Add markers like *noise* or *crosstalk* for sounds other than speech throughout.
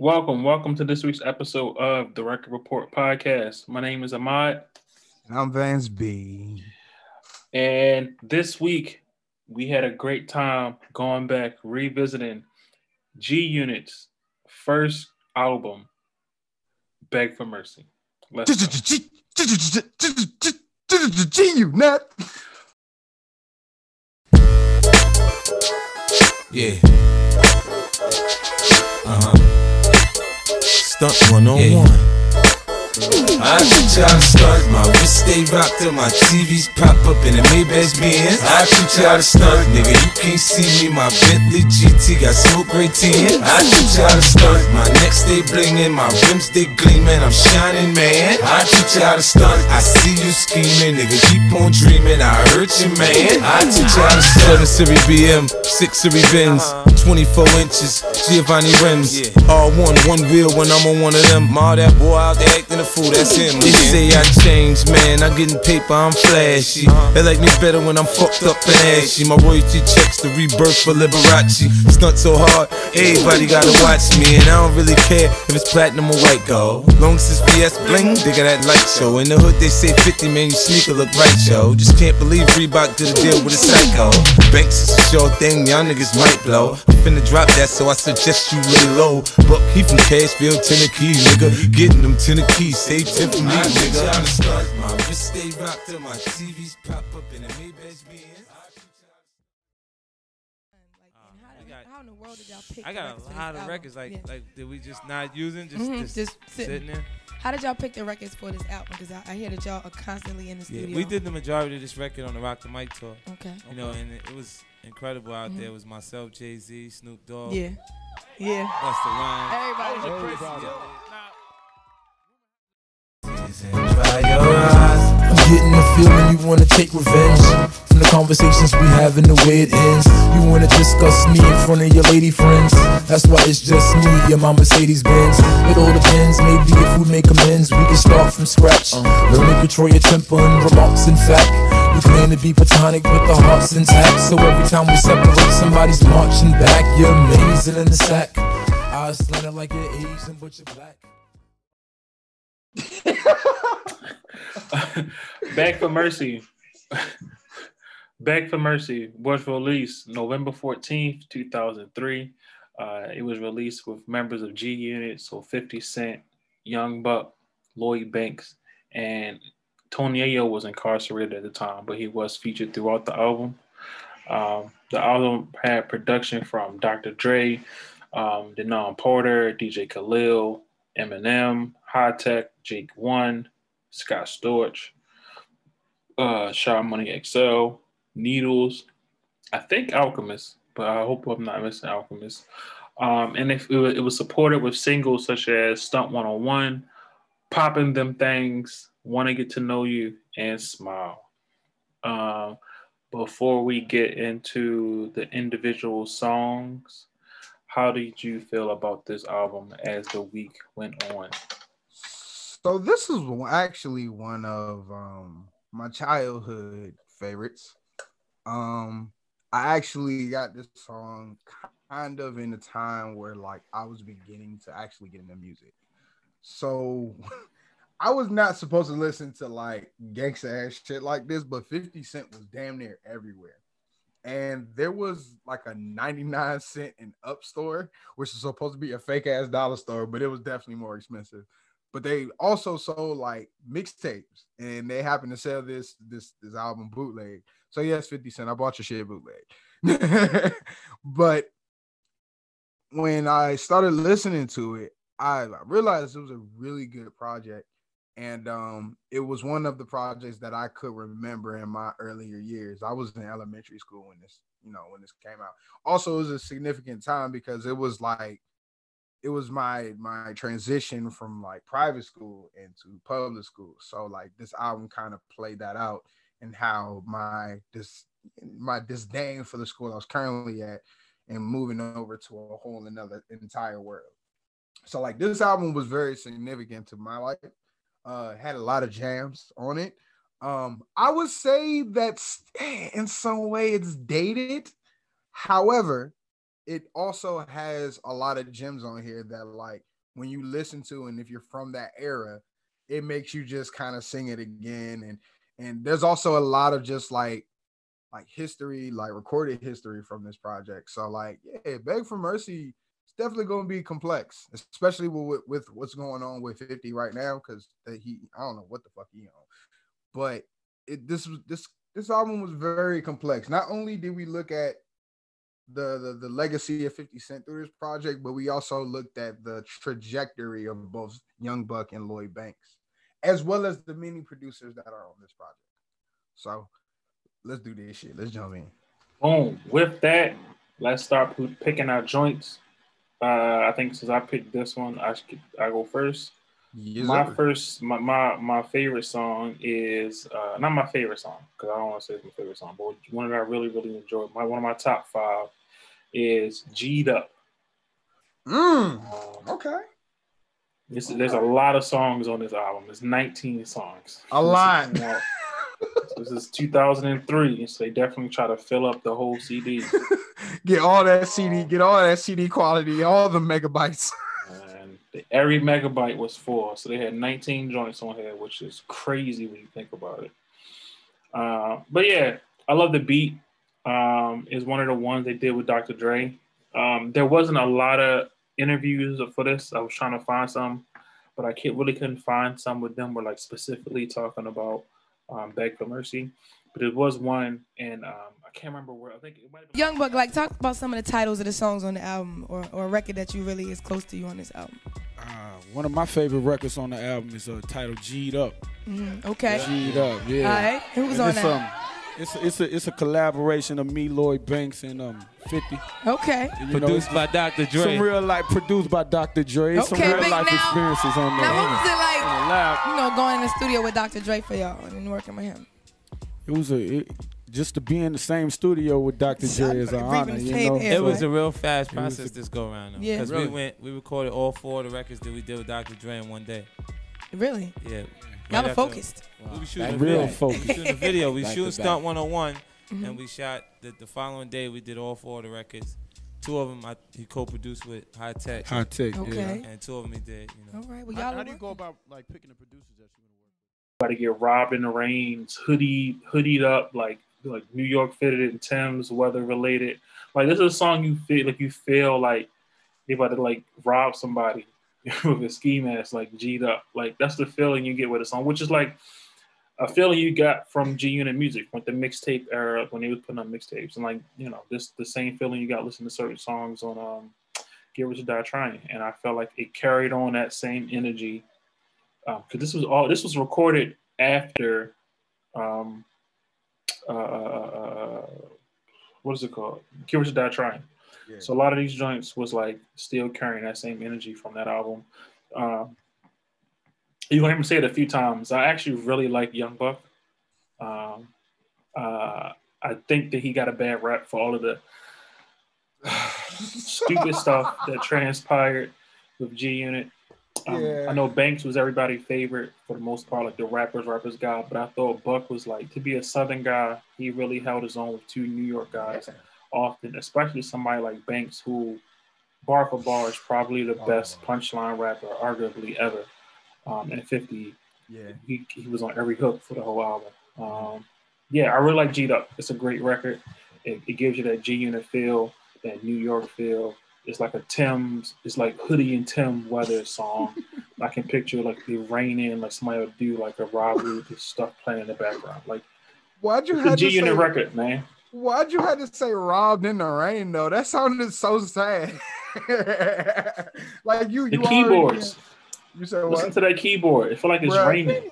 Welcome, welcome to this week's episode of the Record Report podcast. My name is Ahmad. And I'm Vance B. And this week we had a great time going back revisiting G Unit's first album, Beg for Mercy. G Unit. Yeah. Stunt one on one. I teach you how to start, my wrist stay rocked till my TVs pop up in the Maybach Benz. I teach you how to start, nigga, you can't see me, my Bentley GT got smoke right tin. I teach you how to start, my neck stay blingin', my rims they gleamin', I'm shining, man. I teach you how to start, I see you scheming, nigga, keep on dreaming, I hurt you, man. I teach you how to start. 7 Series BM, 6 Series Benz, uh-huh. 24 inches, Giovanni rims, all one, one wheel when I'm on one of them. Ma, that boy out there acting a fool, that's him. They say I changed, man. I'm getting paper, I'm flashy. They like me better when I'm fucked up and ashy. My royalty checks the rebirth for Liberace. Stunt so hard, everybody gotta watch me. And I don't really care if it's platinum or white gold. Long it's VS bling, they got that light show. In the hood, they say 50, man, your sneaker look right, yo. Just can't believe Reebok did a deal with a psycho. Banks is a sure thing, y'all niggas might blow. I'm finna drop that, so I suggest you lay low. But he from Cashville, Tennessee, nigga. Getting them Tennessee, say 10 for me, nigga. I'm start, my wrist stay rocked till my TVs pop up in the Maybach Benz. Like, and how, got- in the world did y'all pick? I got a lot of album? records. Like, Yeah. like did we just not using? Just, Mhm, just, just sitting. sitting there. How did y'all pick the records for this album? Because I, I hear that y'all are constantly in the Yeah, studio. we did the majority of this record on the Rock the Mic tour. Okay. You know, and it, it was incredible out Mhm. there. It was myself, Jay Z, Snoop Dogg, Yeah. Yeah. Busta Rhymes. Everybody. Dry your eyes. I'm getting the feeling you wanna take revenge From the conversations we have and the way it ends You wanna discuss me in front of your lady friends. That's why it's just me and my Mercedes Benz. It all depends, maybe if we make amends We can start from scratch. Learn to control your temper and remarks in fact. You claim to be platonic but the heart's intact. So every time we separate somebody's marching back. You're amazing in the sack. Eyes slanted like you're Asian but you're black *laughs* Beg for Mercy. Beg for Mercy was released November 14th, 2003. Uh, it was released with members of G Unit, so 50 Cent, Young Buck, Lloyd Banks, and Tony Yayo was incarcerated at the time, but he was featured throughout the album. Um, the album had production from Dr. Dre, um, Denaun Porter, DJ Khalil, Eminem, Hi-Tek, Jake One, Scott Storch, uh, Sha Money XL, Needlz, I think Alchemist, but I hope I'm not missing Alchemist. Um, and if it, it was supported with singles such as Stunt 101, Popping Them Things, Want to Get to Know You, and Smile. Um, before we get into the individual songs, how did you feel about this album as the week went on? So this is actually one of um my childhood favorites. Um I actually got this song kind of in a time where like I was beginning to actually get into music. So *laughs* I was not supposed to listen to like gangsta ass shit like this, but 50 Cent was damn near everywhere. And there was like a 99 cent and up store, which is supposed to be a fake ass dollar store, but it was definitely more expensive but they also sold like mixtapes and they happened to sell this this this album bootleg. So yes 50 cent i bought your shit bootleg. *laughs* But when i started listening to it i realized it was a really good project and um it was one of the projects that i could remember in my earlier years. I was in elementary school when this you know when this came out. Also it was a significant time because it was like it was my my transition from like private school into public school. So like this album kind of played that out and how my this my disdain for the school I was currently at and moving over to a whole another entire world. So like this album was very significant to my life. Uh had a lot of jams on it. Um I would say that in some way it's dated. However, it also has a lot of gems on here that like when you listen to and if you're from that era, it makes you just kind of sing it again. And and there's also a lot of just like like history, like recorded history from this project. So like, yeah, Beg for Mercy it's definitely going to be complex, especially with, with what's going on with 50 right now because he I don't know what the fuck he on, but it this was this this album was very complex. Not only did we look at the, the the legacy of 50 Cent through this project, but we also looked at the trajectory of both Young Buck and Lloyd Banks, as well as the many producers that are on this project. So let's do this shit. Let's jump in. Boom. With that, let's start picking our joints. Uh, I think since I picked this one, I should I go first. Yes, my sir. first, my, my my favorite song is uh, not my favorite song because I don't want to say it's my favorite song, but one that I really really enjoy. My one of my top five is "G'd Up." Mm, um, okay. This, there's a lot of songs on this album. It's 19 songs. A lot. this is 2003, so they definitely try to fill up the whole CD. *laughs* get all that CD, get all that CD quality, all the megabytes. *laughs* every megabyte was full, so they had 19 joints on here, which is crazy when you think about it. Uh, but yeah, I love the beat. Um, is one of the ones they did with Dr. Dre. Um, there wasn't a lot of interviews for this. I was trying to find some, but I can't really couldn't find some with them were like specifically talking about um, Beg for Mercy. But it was one, and um, I can't remember where. I think it might have been. Young Buck, like talk about some of the titles of the songs on the album, or, or a record that you really is close to you on this album. Uh, one of my favorite records on the album is uh, titled "G'd Up." Mm-hmm. Okay. G'd Up, yeah. All right. Who was and on that? Um, it's a, it's a it's a collaboration of me, Lloyd Banks, and um 50. Okay. And, produced by Dr. Dre. Some real life produced by Dr. Dre. Okay, some real life now, experiences on there. Now what was it like? You know, going in the studio with Dr. Dre for y'all and working with him it was a it, just to be in the same studio with Dr. J is an honor. You know? It was a real fast process this go around. Though. Yeah, because really. we went, we recorded all four of the records that we did with Dr. Dre in one day. Really? Yeah. Y'all are focused. Wow. We were shooting real focused. We shooting a video. We shooting Stunt 101, mm-hmm. and we shot the, the following day. We did all four of the records. Two of them I, he co-produced with Hi-Tek. High Tech, okay. yeah. And two of them he did. You know. All right. Well, y'all. How, how do you go about like picking the producers that you? About to get robbed in the rains, hoodie, hoodied up, like like New York fitted in Tim's, weather related. Like this is a song you feel like you feel like they about to like rob somebody *laughs* with a ski mask, like G'd up. Like that's the feeling you get with a song, which is like a feeling you got from G Unit music with the mixtape era when they was putting on mixtapes, and like you know, this the same feeling you got listening to certain songs on um, Get Rich or Die Trying, and I felt like it carried on that same energy because um, this was all this was recorded after um, uh, uh, uh, what is it called? Rich or Die Trying. Yeah. So a lot of these joints was like still carrying that same energy from that album. Um, you gonna hear me say it a few times. I actually really like Young Buck. Um, uh, I think that he got a bad rap for all of the *sighs* stupid stuff that *laughs* transpired with G Unit. Um, yeah. I know Banks was everybody's favorite for the most part, like the rappers, rappers guy. But I thought Buck was like to be a Southern guy. He really held his own with two New York guys yeah. often, especially somebody like Banks, who bar for bar is probably the oh. best punchline rapper, arguably ever. Um, and 50, yeah, he, he was on every hook for the whole album. Um, yeah, I really like G'd Up. It's a great record. It, it gives you that G Unit feel, that New York feel it's like a Tim's, it's like hoodie and Tim weather song. *laughs* I can picture like the rain in, like somebody would do like a robbery with stuff playing in the background. Like, why'd you have G to say, record, man? Why'd you have to say robbed in the rain though? That sounded so sad. *laughs* like you, the you keyboards. Already, you said Listen to that keyboard. It feel like it's Bruh. raining.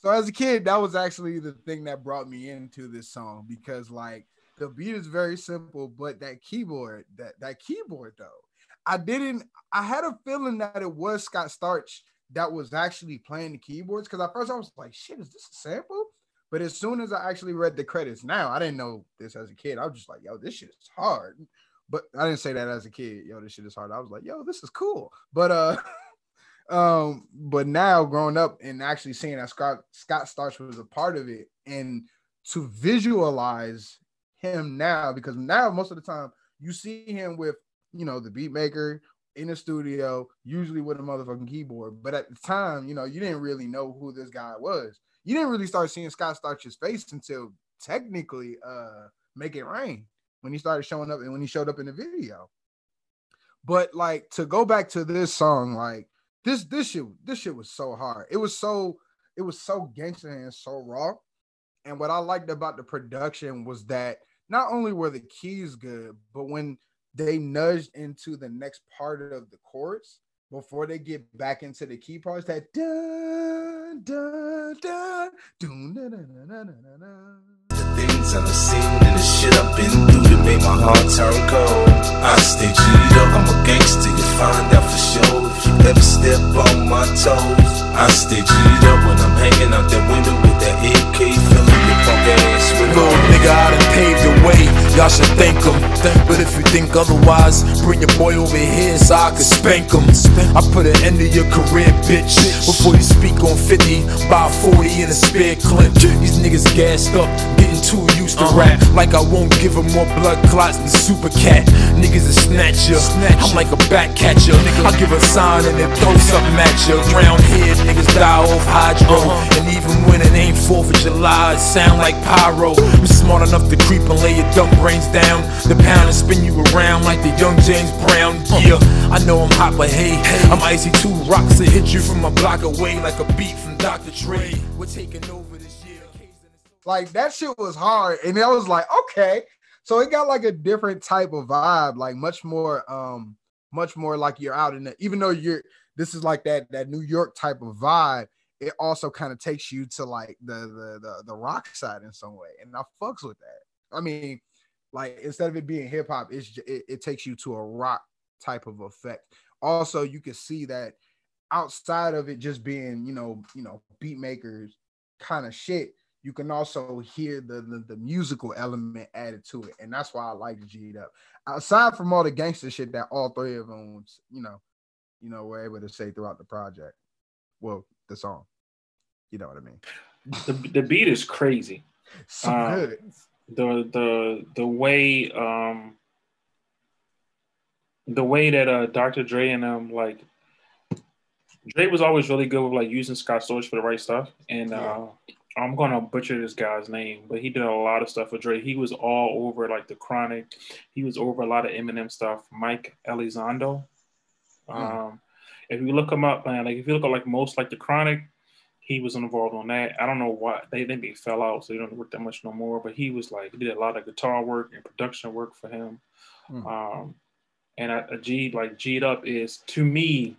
So as a kid, that was actually the thing that brought me into this song because like the beat is very simple, but that keyboard, that that keyboard though, I didn't. I had a feeling that it was Scott Storch that was actually playing the keyboards because at first I was like, "Shit, is this a sample?" But as soon as I actually read the credits, now I didn't know this as a kid. I was just like, "Yo, this shit is hard." But I didn't say that as a kid. Yo, this shit is hard. I was like, "Yo, this is cool." But uh. *laughs* um but now growing up and actually seeing that scott scott storch was a part of it and to visualize him now because now most of the time you see him with you know the beat maker in the studio, usually with a motherfucking keyboard. But at the time, you know, you didn't really know who this guy was. You didn't really start seeing Scott Storch's face until technically uh Make It Rain when he started showing up and when he showed up in the video. But like to go back to this song, like this this shit this shit was so hard. It was so it was so gangster and so raw. And what I liked about the production was that not only were the keys good, but when they nudged into the next part of the chorus before they get back into the key parts, that dun dun dun dun dun dun dun dun dun. Things I've seen and the shit I've been through that made my heart turn cold. I stay G'd up, I'm a gangster, you find out for sure if you ever step on my toes. I stay G'd up when I'm hanging out that window with that AK filling Little nigga, I done paved the way. Y'all should thank him. But if you think otherwise, bring your boy over here so I can spank him. I put an end to your career, bitch. Before you speak on 50, buy 40 in a spare clip. These niggas gassed up, too used to rap. Like I won't give them more blood clots than Super Cat. Niggas a snatcher. I'm like a back catcher. Nigga. I give a sign and then throw something at you. Round here, niggas die off hydro. Uh-huh. And even when it ain't 4th of July, it sound like pyro. I'm smart enough to creep and lay your dumb brains down. The pound and spin you around like the young James Brown. Uh. Yeah, I know I'm hot, but hey, I'm icy two rocks to hit you from a block away like a beat from Dr. Dre. We're taking over. Like that shit was hard, and I was like, okay. So it got like a different type of vibe, like much more, um, much more like you're out in the. Even though you're, this is like that that New York type of vibe. It also kind of takes you to like the, the the the rock side in some way, and I fucks with that. I mean, like instead of it being hip hop, it's it, it takes you to a rock type of effect. Also, you can see that outside of it just being you know you know beat makers kind of shit you can also hear the, the the musical element added to it and that's why i like g'd up aside from all the gangster shit that all three of them you know you know were able to say throughout the project well the song you know what i mean The, the beat is crazy. *laughs* so Um, good the the the way um the way that uh Dr. Dre and um like Dre was always really good with like using Scott Storch for the right stuff. And uh I'm gonna butcher this guy's name, but he did a lot of stuff with Dre. He was all over like the chronic, he was over a lot of Eminem stuff. Mike Elizondo. Um if you look him up, man, like if you look at like most like the chronic, he was involved on that. I don't know why they they maybe fell out, so they don't work that much no more. But he was like he did a lot of guitar work and production work for him. Hmm. Um, and a, a G like G'd up is to me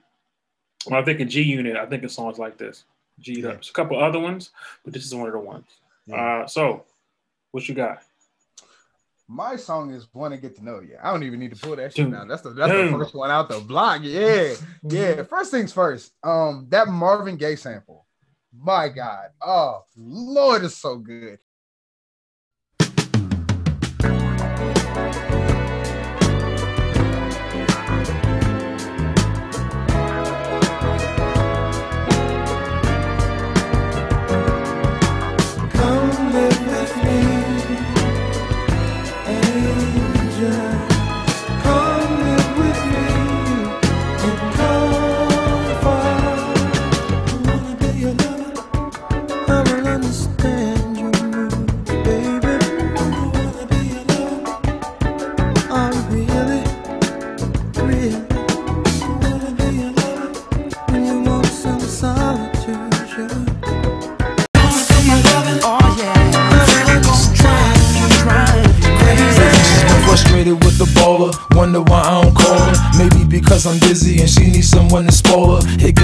when I think of G Unit, I think of songs like this. G'd Yeah. up. There's a couple other ones, but this is one of the ones. Yeah. Uh, so what you got? My song is "Want to Get to Know You." I don't even need to pull that shit Dude. out. That's the that's Damn. the first one out the block. Yeah, yeah. First things first. Um, that Marvin Gaye sample. My God. Oh Lord, it's so good.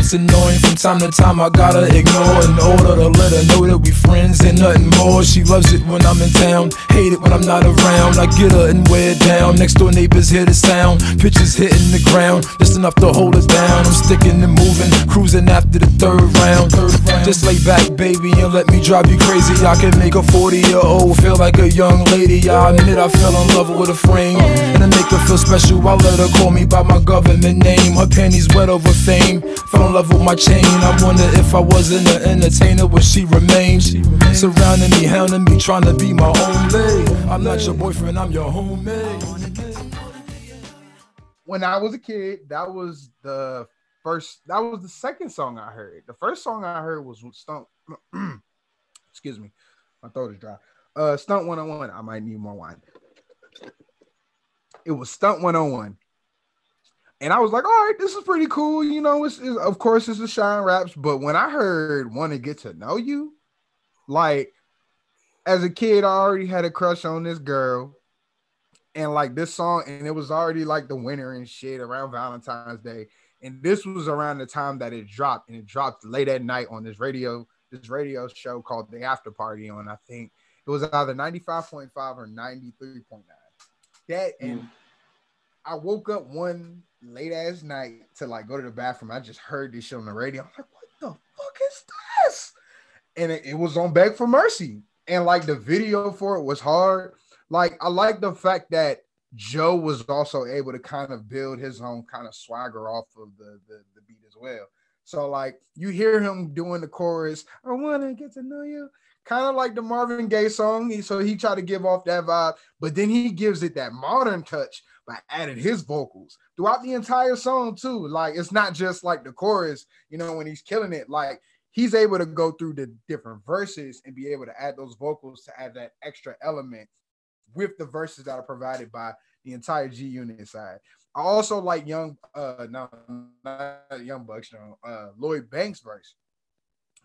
Listen on time to time. I gotta ignore in order to let her know that we friends and nothing more. She loves it when I'm in town, hate it when I'm not around. I get her and wear it down. Next door neighbors hear the sound. Pitches hitting the ground, just enough to hold us down. I'm sticking and moving, cruising after the third round. Just lay back, baby, and let me drive you crazy. I can make a 40 year old feel like a young lady. I admit I fell in love with a frame, and to make her feel special, I let her call me by my government name. Her panties wet over fame. Fell in love with my chain. I wonder if I wasn't an entertainer, would she remain? Surrounding me, hounding me, trying to be my own lady. I'm not your boyfriend, I'm your homemade. When I was a kid, that was the first. That was the second song I heard. The first song I heard was Stunt. *clears throat* Excuse me, my throat is dry. Uh, Stunt 101. I might need more wine. It was Stunt 101. And I was like, all right, this is pretty cool. You know, it's, it's of course it's a Shine Raps, but when I heard Want to Get to Know You, like as a kid, I already had a crush on this girl. And like this song, and it was already like the winter and shit around Valentine's Day. And this was around the time that it dropped, and it dropped late at night on this radio, this radio show called The After Party on, I think it was either 95.5 or 93.9. That and mm. I woke up one late ass night to like go to the bathroom. I just heard this shit on the radio. I'm like, what the fuck is this? And it, it was on Beg for Mercy. And like the video for it was hard. Like I like the fact that Joe was also able to kind of build his own kind of swagger off of the, the, the beat as well. So like you hear him doing the chorus, I want to get to know you kind of like the Marvin Gaye song. So he tried to give off that vibe, but then he gives it that modern touch by adding his vocals throughout the entire song too. Like it's not just like the chorus, you know, when he's killing it. Like he's able to go through the different verses and be able to add those vocals to add that extra element with the verses that are provided by the entire G Unit side. I also like Young, uh, no, not Young Bucks, you know, uh, Lloyd Banks verse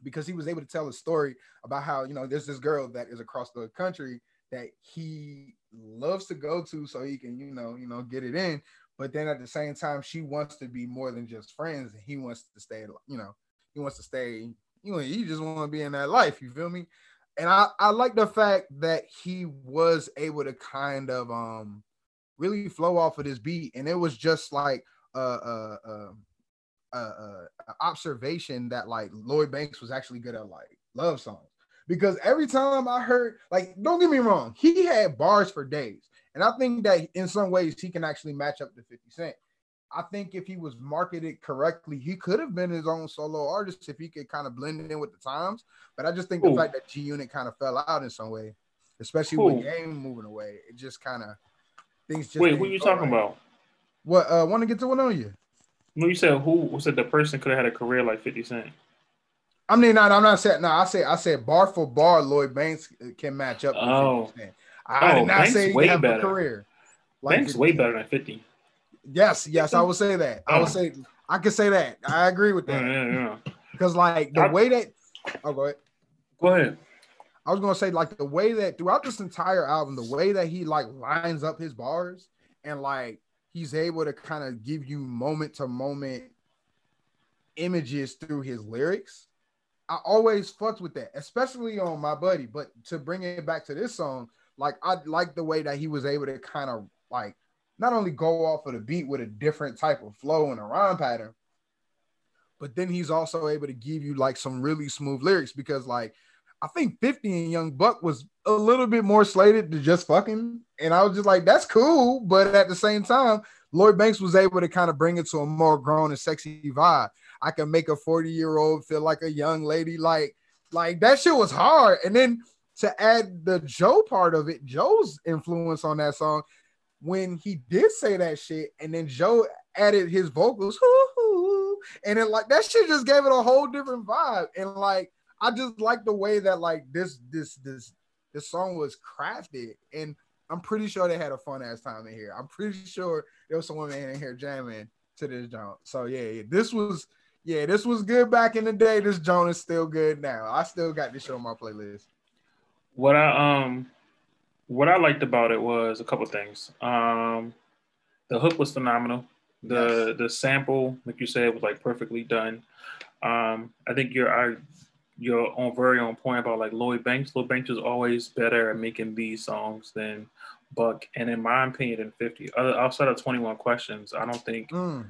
because he was able to tell a story about how you know there's this girl that is across the country that he loves to go to so he can you know you know get it in but then at the same time she wants to be more than just friends and he wants to stay you know he wants to stay you know he just want to be in that life you feel me? And i i like the fact that he was able to kind of um really flow off of this beat and it was just like uh uh, uh a, a, observation that like Lloyd Banks was actually good at like love songs. Because every time I heard like don't get me wrong he had bars for days and I think that in some ways he can actually match up to 50 Cent. I think if he was marketed correctly, he could have been his own solo artist if he could kind of blend in with the times. But I just think the fact that G Unit kind of fell out in some way, especially with Game moving away, it just kind of things just wait. Who are you talking right. about? What uh want to get to one on you? No, you said who said the person could have had a career like 50 Cent. I mean, not, I'm not saying no. I say I said bar for bar, Lloyd Banks can match up. Oh, I oh, did not Banks say he have better. a career. Like Banks way better than 50. Yes, yes, I would say that. I would oh. say I could say that. I agree with that. Yeah, yeah, yeah. Because like the I, way that oh go ahead. Go ahead. I was gonna say like the way that throughout this entire album, the way that he like lines up his bars and like he's able to kind of give you moment to moment images through his lyrics. I always fucked with that, especially on my buddy. But to bring it back to this song, like I like the way that he was able to kind of like not only go off of the beat with a different type of flow and a rhyme pattern, but then he's also able to give you like some really smooth lyrics because like I think 50 and Young Buck was a little bit more slated to just fucking. And I was just like, that's cool. But at the same time, Lloyd Banks was able to kind of bring it to a more grown and sexy vibe. I can make a 40 year old feel like a young lady. Like, like that shit was hard. And then to add the Joe part of it, Joe's influence on that song, when he did say that shit, and then Joe added his vocals, and then like that shit just gave it a whole different vibe. And like I just like the way that like this this this this song was crafted, and I'm pretty sure they had a fun ass time in here. I'm pretty sure there was some women in here jamming to this joint. So yeah, yeah, this was yeah, this was good back in the day. This joint is still good now. I still got this show on my playlist. What I um what I liked about it was a couple things. Um the hook was phenomenal. The yes. the sample, like you said, was like perfectly done. Um, I think you're I you're on very on point about like Lloyd Banks. Lloyd Banks is always better at making these songs than Buck, and in my opinion, in 50. Other outside of 21 questions, I don't think mm.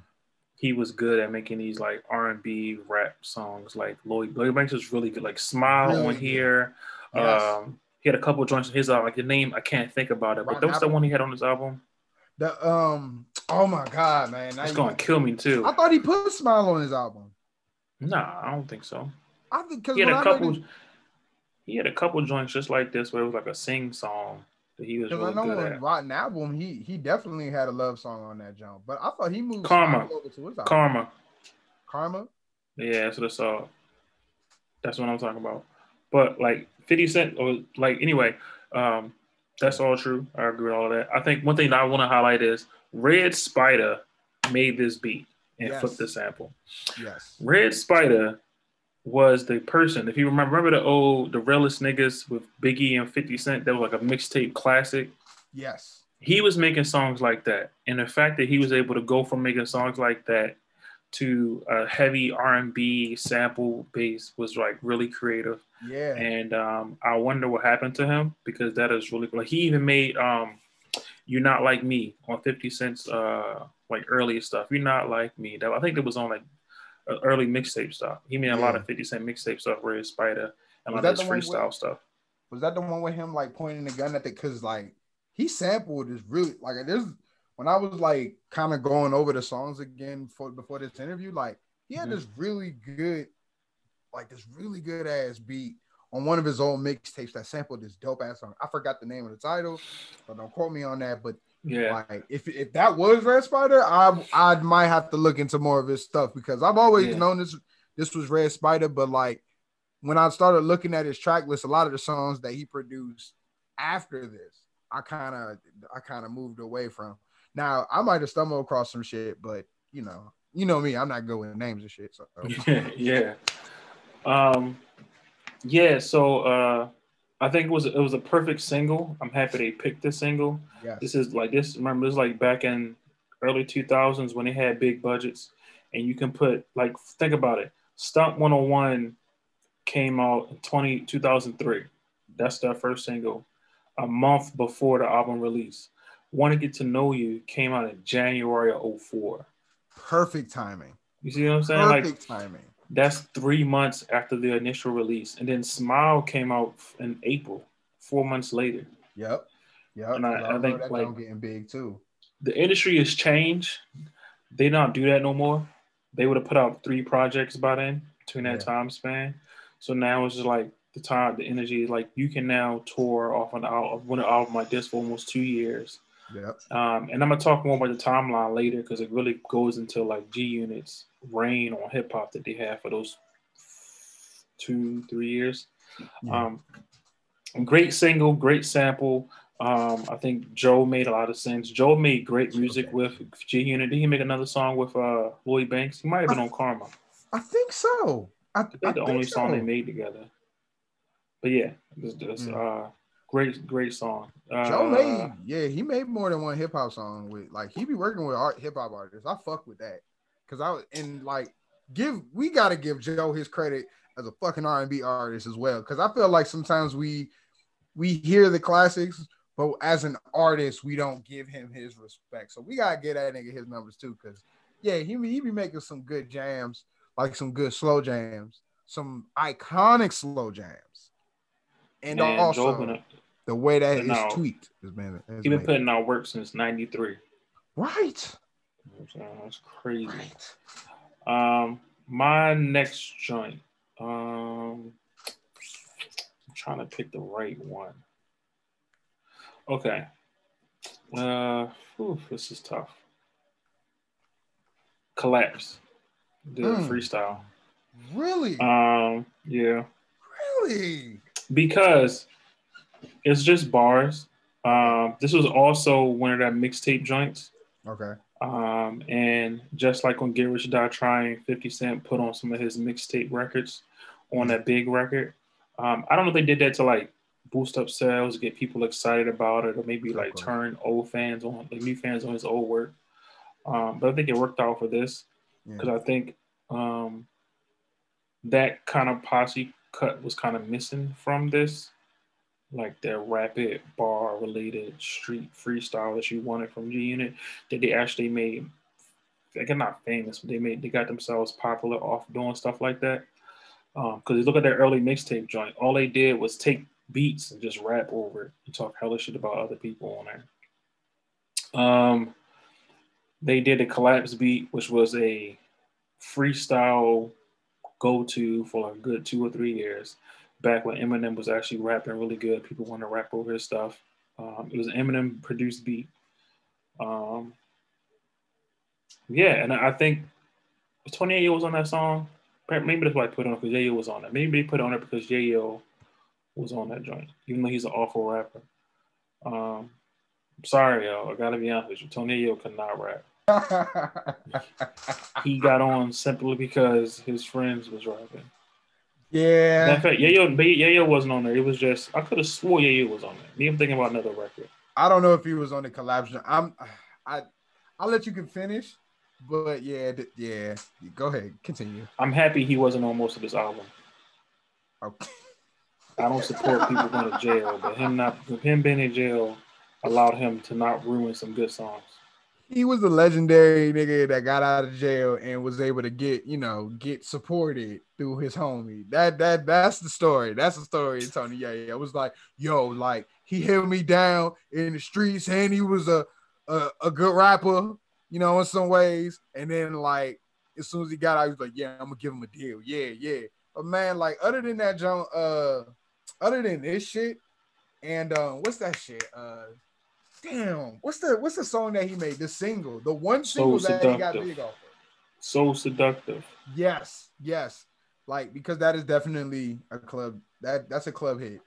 he was good at making these like R&B rap songs. Like Lloyd Lloyd Banks is really good. Like Smile really on here. Yes. Um, he had a couple joints in his album. Like the name, I can't think about it, but that was the one he had on his album. The um Oh my god, man! That's gonna kill me too. I thought he put Smile on his album. Nah, I don't think so. I think because he had a couple. He had a couple joints just like this where it was like a sing song that he was really I know on. Rotten Apple, he he definitely had a love song on that joint. But I thought he moved Karma. Karma. Karma. Yeah, that's what I saw. That's what I'm talking about. But like 50 Cent, or like anyway, um, that's all true. I agree with all that. I think one thing that I want to highlight is Red Spyda made this beat and yes. flipped the sample. Yes. Red Spyda was the person. If you remember, remember the old the realest niggas with Biggie and 50 Cent, that was like a mixtape classic. Yes. He was making songs like that. And the fact that he was able to go from making songs like that to a heavy R&B sample base was like really creative. Yeah. And um, I wonder what happened to him because that is really like he even made um, "You're Not Like Me" on Fifty Cent's uh, like early stuff. "You're Not Like Me." That I think it was on like early mixtape stuff. He made a lot of Fifty Cent mixtape stuff, Red Spyda, and a lot of his freestyle with, stuff. Was that the one with him like pointing the gun at the? Because like he sampled is really like there's when I was like kind of going over the songs again for before this interview, like he had mm-hmm. this really good, like this really good ass beat on one of his old mixtapes that sampled this dope ass song. I forgot the name of the title, so don't quote me on that. But yeah, like if if that was Red Spyda, I I might have to look into more of his stuff because I've always yeah. known this this was Red Spyda, but like when I started looking at his track list, a lot of the songs that he produced after this, I kind of I kind of moved away from. Now I might have stumbled across some shit, but you know, you know me, I'm not good with names and shit. So *laughs* yeah, yeah, um, yeah. So uh, I think it was it was a perfect single. I'm happy they picked this single. Yeah. This is like this. Remember, this is like back in early 2000s when they had big budgets, and you can put like think about it. Stunt 101 came out in 20, 2003. That's their first single, a month before the album release. Want to Get to Know You came out in January of 04. Perfect timing. You see what I'm saying? Perfect like, timing. That's three months after the initial release. And then Smile came out in April, four months later. Yep. Yep. And I, I, I think like getting big too. The industry has changed. They don't do that no more. They would have put out three projects by then between that yeah. time span. So now it's just like the time, the energy, like you can now tour off an album, one album like this for almost two years yeah. Um, and I'm gonna talk more about the timeline later because it really goes into like G Unit's reign on hip hop that they had for those two, three years. Um, great single, great sample. Um, I think Joe made a lot of sense. Joe made great music okay. with G Unit. Did he make another song with uh, Lloyd Banks? He might have been I, on Karma. I think so. I, I the only so. song they made together. But yeah, this, this, mm. uh, Great, great song. Uh, Joe made, yeah, he made more than one hip hop song with like he be working with art hip hop artists. I fuck with that because I was and like give we got to give Joe his credit as a fucking R and B artist as well because I feel like sometimes we we hear the classics, but as an artist we don't give him his respect. So we gotta get that nigga his numbers too because yeah, he he be making some good jams, like some good slow jams, some iconic slow jams, and Man, also the way that is tweaked been. Has he been putting out work since '93. Right. That's crazy. Right. Um, my next joint. Um, I'm trying to pick the right one. Okay. Uh, whew, this is tough. Collapse. The mm. freestyle. Really? Um, yeah. Really? Because it's just bars. Um, this was also one of that mixtape joints. Okay. Um, and just like on Get Rich Die Trying, 50 Cent put on some of his mixtape records on that big record. Um, I don't know if they did that to like boost up sales, get people excited about it, or maybe like turn old fans on, like new fans on his old work. Um, but I think it worked out for this because yeah. I think um, that kind of posse cut was kind of missing from this like that rapid bar related street freestyle that you wanted from G Unit that they actually made they're not famous, but they made they got themselves popular off doing stuff like that. Um, because you look at their early mixtape joint, all they did was take beats and just rap over it and talk hella shit about other people on there. Um, they did a collapse beat, which was a freestyle go to for a good two or three years. Back when Eminem was actually rapping really good, people want to rap over his stuff. Um, it was an Eminem produced beat. Um, yeah, and I think 28 was on that song. Maybe that's why I put on because Yayo was on it. Maybe they put it on it because Yayo was on that joint, even though he's an awful rapper. Um, sorry, y'all. I gotta be honest with you. Tony Yayo could not rap. *laughs* he got on simply because his friends was rapping. Yeah. In fact, Yayo, Yayo wasn't on there. It was just I could have swore Yayo was on there. Me, I'm thinking about another record. I don't know if he was on the collapse. I'm, I, I'll let you can finish. But yeah, yeah. Go ahead, continue. I'm happy he wasn't on most of this album. Okay. I don't support people going to jail, but him not him being in jail allowed him to not ruin some good songs. He was a legendary nigga that got out of jail and was able to get, you know, get supported through his homie. That that that's the story. That's the story, Tony. Yeah, yeah. It was like, yo, like he held me down in the streets and he was a a, a good rapper you know, in some ways. And then like as soon as he got out, he was like, Yeah, I'm gonna give him a deal. Yeah, yeah. But man, like other than that, John, uh, other than this shit, and um, what's that shit? Uh damn, what's the what's the song that he made? The single, the one single so that he got big off of. So seductive. Yes, yes. Like because that is definitely a club that that's a club hit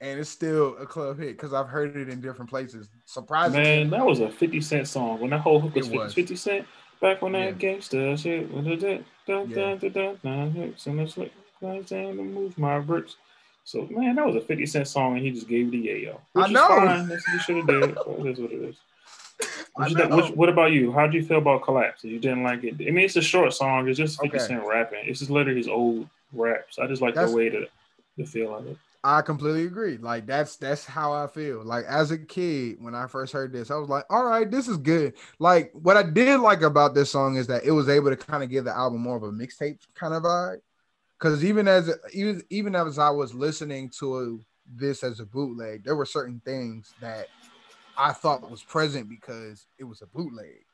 and it's still a club hit because I've heard it in different places. Surprisingly, man, that was a Fifty Cent song. When that whole hook was, was. Fifty Cent back when that yeah. gangsta shit. Yeah. move my bricks. So man, that was a Fifty Cent song, and he just gave it the yayo. Which I know. Fine. That's what he should have did. *laughs* It is what it is. What, which, what about you? How do you feel about Collapse? You didn't like it? I mean, it's a short song. It's just 50 okay. Cent rapping. It's just literally his old raps. I just like That's, the way to the feel of it. I completely agree. Like that's that's how I feel. Like as a kid, when I first heard this, I was like, "All right, this is good." Like what I did like about this song is that it was able to kind of give the album more of a mixtape kind of vibe. Because even as even even as I was listening to this as a bootleg, there were certain things that I thought was present because it was a bootleg.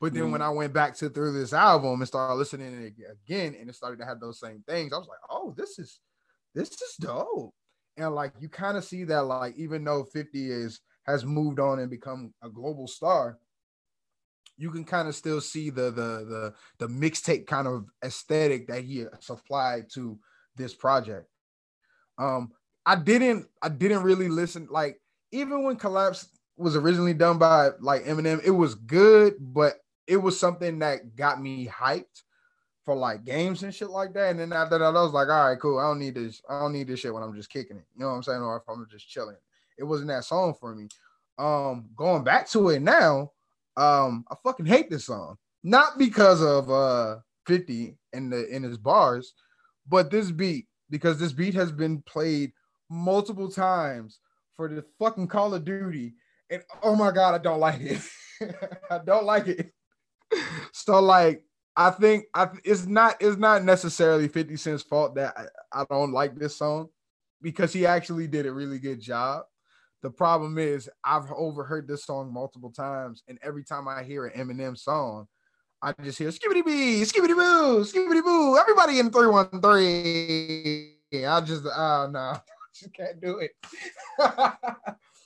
But then mm. when I went back to through this album and started listening it again, and it started to have those same things, I was like, "Oh, this is this is dope." and like you kind of see that like even though 50 is has moved on and become a global star you can kind of still see the the the the mixtape kind of aesthetic that he supplied to this project um i didn't i didn't really listen like even when collapse was originally done by like eminem it was good but it was something that got me hyped for like games and shit like that. And then after that, I was like, all right, cool. I don't need this. I don't need this shit when I'm just kicking it. You know what I'm saying? Or if I'm just chilling. It wasn't that song for me. Um, going back to it now, um, I fucking hate this song. Not because of uh 50 in the in his bars, but this beat, because this beat has been played multiple times for the fucking Call of Duty. And oh my god, I don't like it. *laughs* I don't like it. so like I think I, it's not it's not necessarily 50 Cent's fault that I, I don't like this song because he actually did a really good job. The problem is I've overheard this song multiple times, and every time I hear an Eminem song, I just hear skibbity bee, skibbity boo, skibbity boo, everybody in 313. I just oh no, *laughs* just can't do it. *laughs*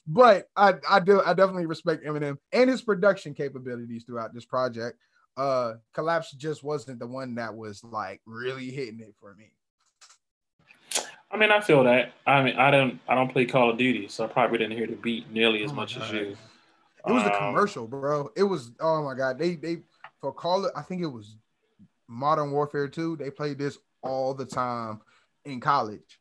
but I, I do I definitely respect Eminem and his production capabilities throughout this project uh collapse just wasn't the one that was like really hitting it for me i mean i feel that. I mean i don't i don't play call of duty so i probably didn't hear the beat nearly as oh much God. as you. It was um, the commercial bro. It was oh my god. They they for call it i think it was modern warfare 2 they played this all the time in college.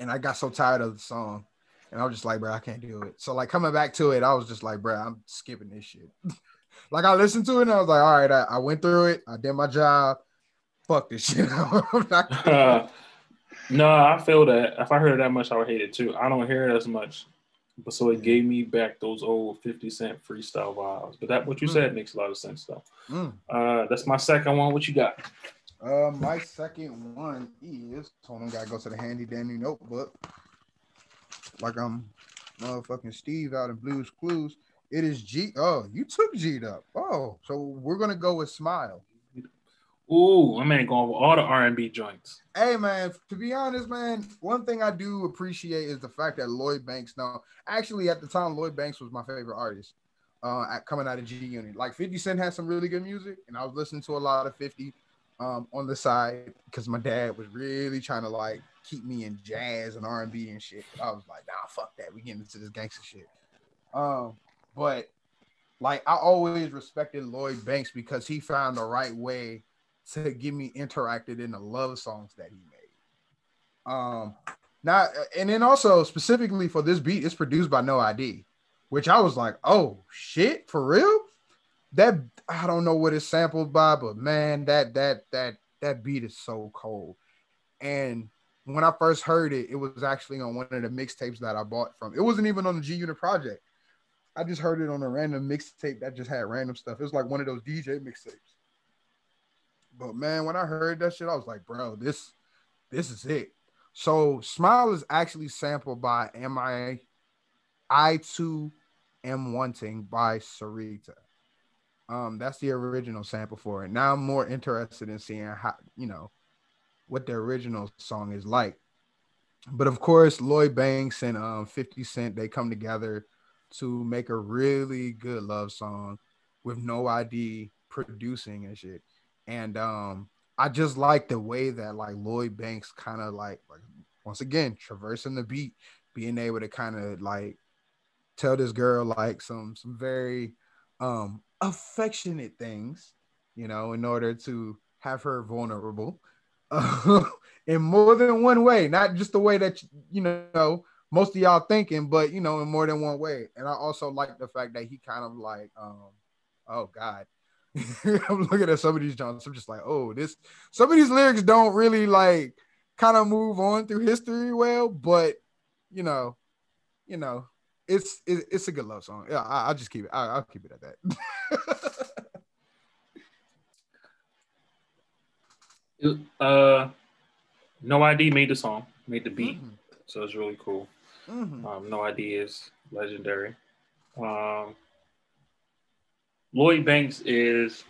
And i got so tired of the song. And i was just like bro i can't do it. So like coming back to it i was just like bro i'm skipping this shit. *laughs* Like I listened to it and I was like, all right, I, I went through it. I did my job. Fuck this shit. *laughs* *laughs* no, I feel that if I heard it that much, I would hate it too. I don't hear it as much. But so it gave me back those old 50 Cent freestyle vibes. But that what you mm. said makes a lot of sense though. Mm. Uh, that's my second one. What you got? Uh, my second one is hold on, gotta go to the handy dandy notebook. Like I'm motherfucking Steve out in Blues Clues. It is G. Oh, you took G'd up. Oh, so we're gonna go with Smile. Ooh, I man going with all the R and B joints. Hey man, to be honest, man, one thing I do appreciate is the fact that Lloyd Banks. Now, actually, at the time, Lloyd Banks was my favorite artist. Uh, at, coming out of G Unit, like 50 Cent had some really good music, and I was listening to a lot of 50 um, on the side because my dad was really trying to like keep me in jazz and R and B and shit. I was like, nah, fuck that. We getting into this gangster shit. Um, but like I always respected Lloyd Banks because he found the right way to get me interacted in the love songs that he made. Um, now and then also specifically for this beat, it's produced by No ID, which I was like, oh shit, for real? That I don't know what it's sampled by, but man, that that that that beat is so cold. And when I first heard it, it was actually on one of the mixtapes that I bought from. It wasn't even on the G Unit project. I just heard it on a random mixtape that just had random stuff. It was like one of those DJ mixtapes. But man, when I heard that shit, I was like, bro, this this is it. So Smile is actually sampled by I I too am wanting by Syreeta. Um, that's the original sample for it. Now I'm more interested in seeing how you know what the original song is like. But of course, Lloyd Banks and um 50 Cent they come together to make a really good love song with no ID producing and shit. And um I just like the way that like Lloyd Banks kind of like like once again traversing the beat, being able to kind of like tell this girl like some some very um affectionate things, you know, in order to have her vulnerable *laughs* in more than one way, not just the way that you know most of y'all thinking, but you know, in more than one way. And I also like the fact that he kind of like, um, oh God. *laughs* I'm looking at some of these Johns. I'm just like, oh, this some of these lyrics don't really like kind of move on through history well, but you know, you know, it's it, it's a good love song. Yeah, I, will just keep it. I, will keep it at that. *laughs* uh, no ID made the song, made the beat, mm-hmm. so it's really cool. Mm-hmm. Um, no ID is legendary. Um, Lloyd Banks is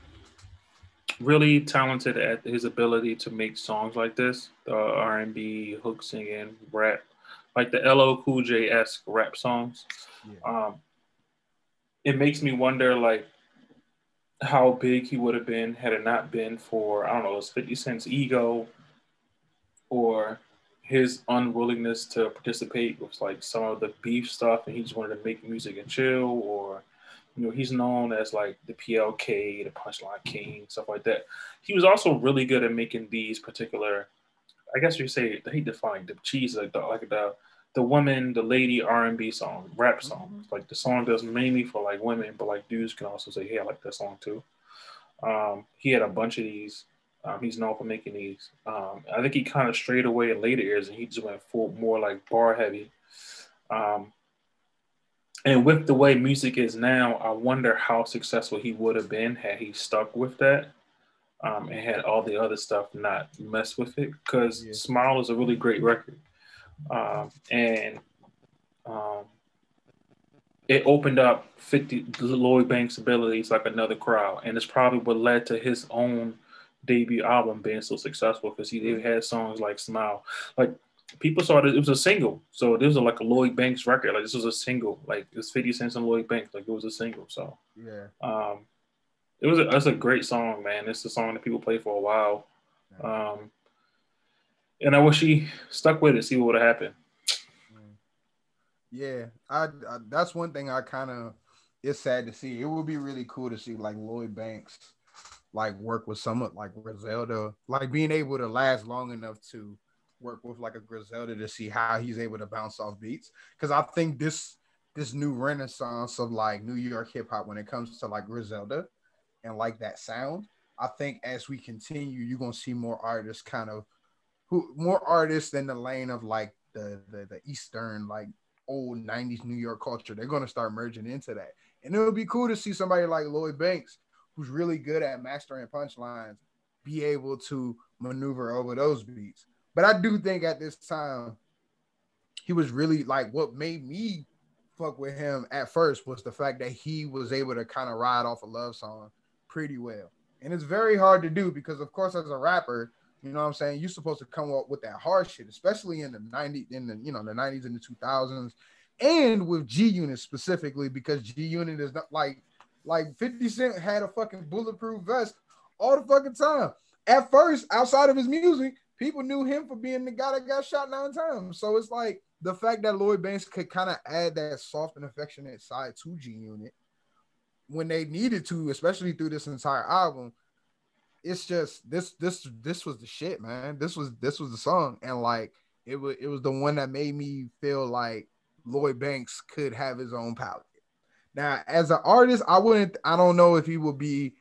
really talented at his ability to make songs like this, the R and B, hook singing, rap, like the LL Cool J esque rap songs. Yeah. Um, it makes me wonder, like, how big he would have been had it not been for I don't know, his Fifty Cent's ego, or his unwillingness to participate with like some of the beef stuff and he just wanted to make music and chill or you know he's known as like the plk the punchline king stuff like that he was also really good at making these particular i guess you say he defined the cheese like the like the the woman the lady r&b song rap song. mm-hmm. like the song does mainly for like women but like dudes can also say hey i like that song too um, he had a bunch of these um, he's known for making these. Um, I think he kind of strayed away in later years and he just went full more like bar heavy. Um, and with the way music is now, I wonder how successful he would have been had he stuck with that um, and had all the other stuff not mess with it. Because yeah. Smile is a really great record. Um, and um, it opened up 50 Lloyd Banks' abilities like another crowd. And it's probably what led to his own debut album being so successful because he had songs like Smile. Like people saw it, it was a single. So this was like a Lloyd Banks record. Like this was a single. Like it's 50 cents on Lloyd Banks. Like it was a single. So yeah. Um it was a, that's a great song, man. It's a song that people play for a while. Um and I wish he stuck with it, see what would have happened. Yeah, I, I that's one thing I kind of it's sad to see. It would be really cool to see like Lloyd Banks like work with someone like Griselda, like being able to last long enough to work with like a Griselda to see how he's able to bounce off beats. Because I think this this new renaissance of like New York hip hop when it comes to like Griselda and like that sound, I think as we continue, you're gonna see more artists kind of who more artists in the lane of like the the, the Eastern like old 90s New York culture. They're gonna start merging into that. And it would be cool to see somebody like Lloyd Banks who's really good at mastering punchlines be able to maneuver over those beats. But I do think at this time, he was really like what made me fuck with him at first was the fact that he was able to kind of ride off a love song pretty well. And it's very hard to do because, of course, as a rapper, you know what I'm saying? You're supposed to come up with that hard shit, especially in the 90s, in the you know the 90s and the 2000s, and with G Unit specifically, because G Unit is not like like 50 Cent had a fucking bulletproof vest all the fucking time. At first, outside of his music, people knew him for being the guy that got shot nine times. So it's like the fact that Lloyd Banks could kind of add that soft and affectionate side to G Unit when they needed to, especially through this entire album. It's just this this this was the shit, man. This was this was the song, and like it was it was the one that made me feel like Lloyd Banks could have his own palette. Now, as an artist, I wouldn't. I don't know if he would be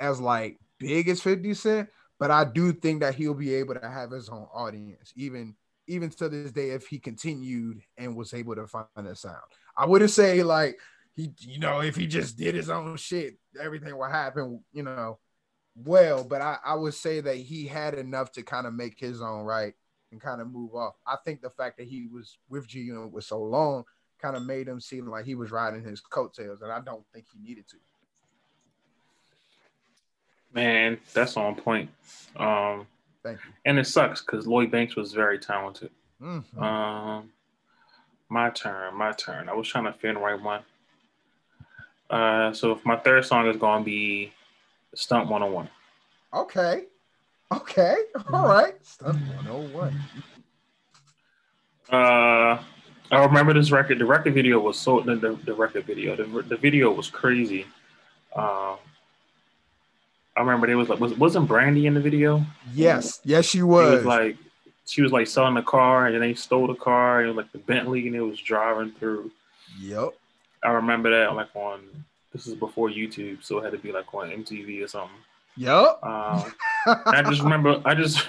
as like big as Fifty Cent, but I do think that he'll be able to have his own audience, even even to this day, if he continued and was able to find a sound. I wouldn't say like he, you know, if he just did his own shit, everything would happen, you know, well. But I, I would say that he had enough to kind of make his own right and kind of move off. I think the fact that he was with G Unit was so long kind of made him seem like he was riding his coattails, and I don't think he needed to. Man, that's on point. Um, Thank you. And it sucks because Lloyd Banks was very talented. Mm-hmm. Um, my turn, my turn. I was trying to find the right one. Uh, so if my third song is gonna be Stunt 101. Okay. Okay. *laughs* All right. Stunt 101. Uh, I remember this record. The record video was so the, the, the record video. The, the video was crazy. Um, I remember there was like was wasn't Brandy in the video? Yes, yes, she was. was like she was like selling the car and then they stole the car and like the Bentley and it was driving through. Yep. I remember that like on this is before YouTube, so it had to be like on MTV or something. Yep. Um, I just remember I just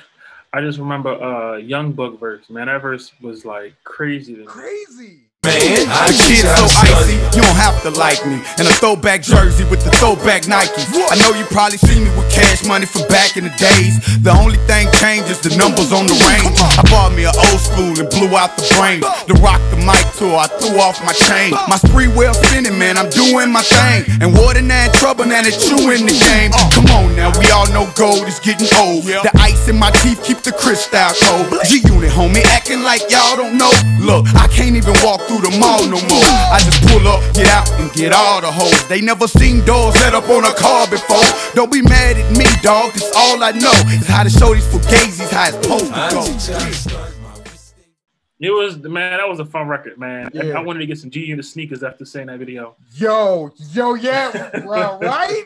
I just remember uh Young Buck verse. Man, that verse was like crazy to me. Crazy. Man, I kid so icy, you don't have to like me. And a throwback jersey with the throwback Nike. I know you probably see me with cash money from back in the days. The only thing changes the numbers on the range. I bought me an old school and blew out the brain. To rock the mic tour, I threw off my chain. My Sprewell spinning, man, I'm doing my thing. And what water that trouble, now that you in the game. Come on now, we all know gold is getting old. The ice in my teeth keep the crystal cold. G Unit, homie, acting like y'all don't know. Look, I can't even walk through the mall no more. I just pull up, get out, and get all the hoes. They never seen doors set up on a car before. Don't be mad at me, dog, cause all I know is how to show these fugazis how it's supposed to go. It was man, that was a fun record, man. Yeah. I wanted to get some G Unit sneakers after seeing that video. Yo, yo, yeah, well, *laughs* right?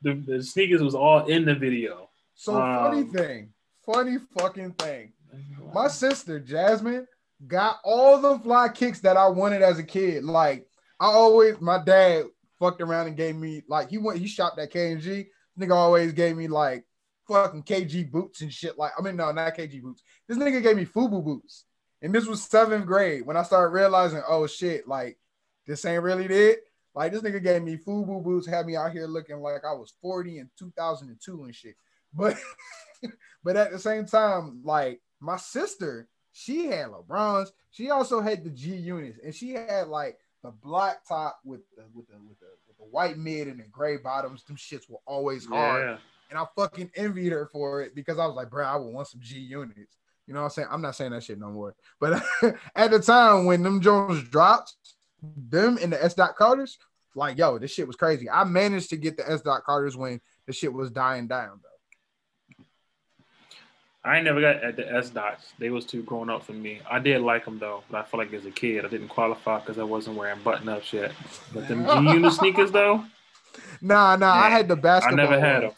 The, the sneakers was all in the video. So funny Um, thing, funny fucking thing. My sister Jasmine got all the fly kicks that I wanted as a kid. Like I always, my dad fucked around and gave me like he went he shopped at K and G. Nigga always gave me like fucking KG boots and shit. Like I mean, no, not KG boots. This nigga gave me FUBU boots, and this was seventh grade when I started realizing, oh shit, like this ain't really it. Like this nigga gave me FUBU boots, had me out here looking like I was 40 in 2002 and shit. But *laughs* but at the same time, like my sister, she had LeBrons. She also had the G units, and she had like the black top with the with the with the, with the white mid and the gray bottoms. Them shits were always hard, Yeah. and I fucking envied her for it because I was like, bro, I would want some G units. You know what I'm saying? I'm not saying that shit no more. But *laughs* at the time when them Jones dropped, them and the S. Dot Carters, like yo, this shit was crazy. I managed to get the S. Dot Carters when the shit was dying down though. I ain't never got at the S dots. They was too grown up for me. I did like them though, but I feel like as a kid I didn't qualify because I wasn't wearing button ups yet. But them G Unit sneakers though, Nah, nah, I had the basketball. I basketball. never had them.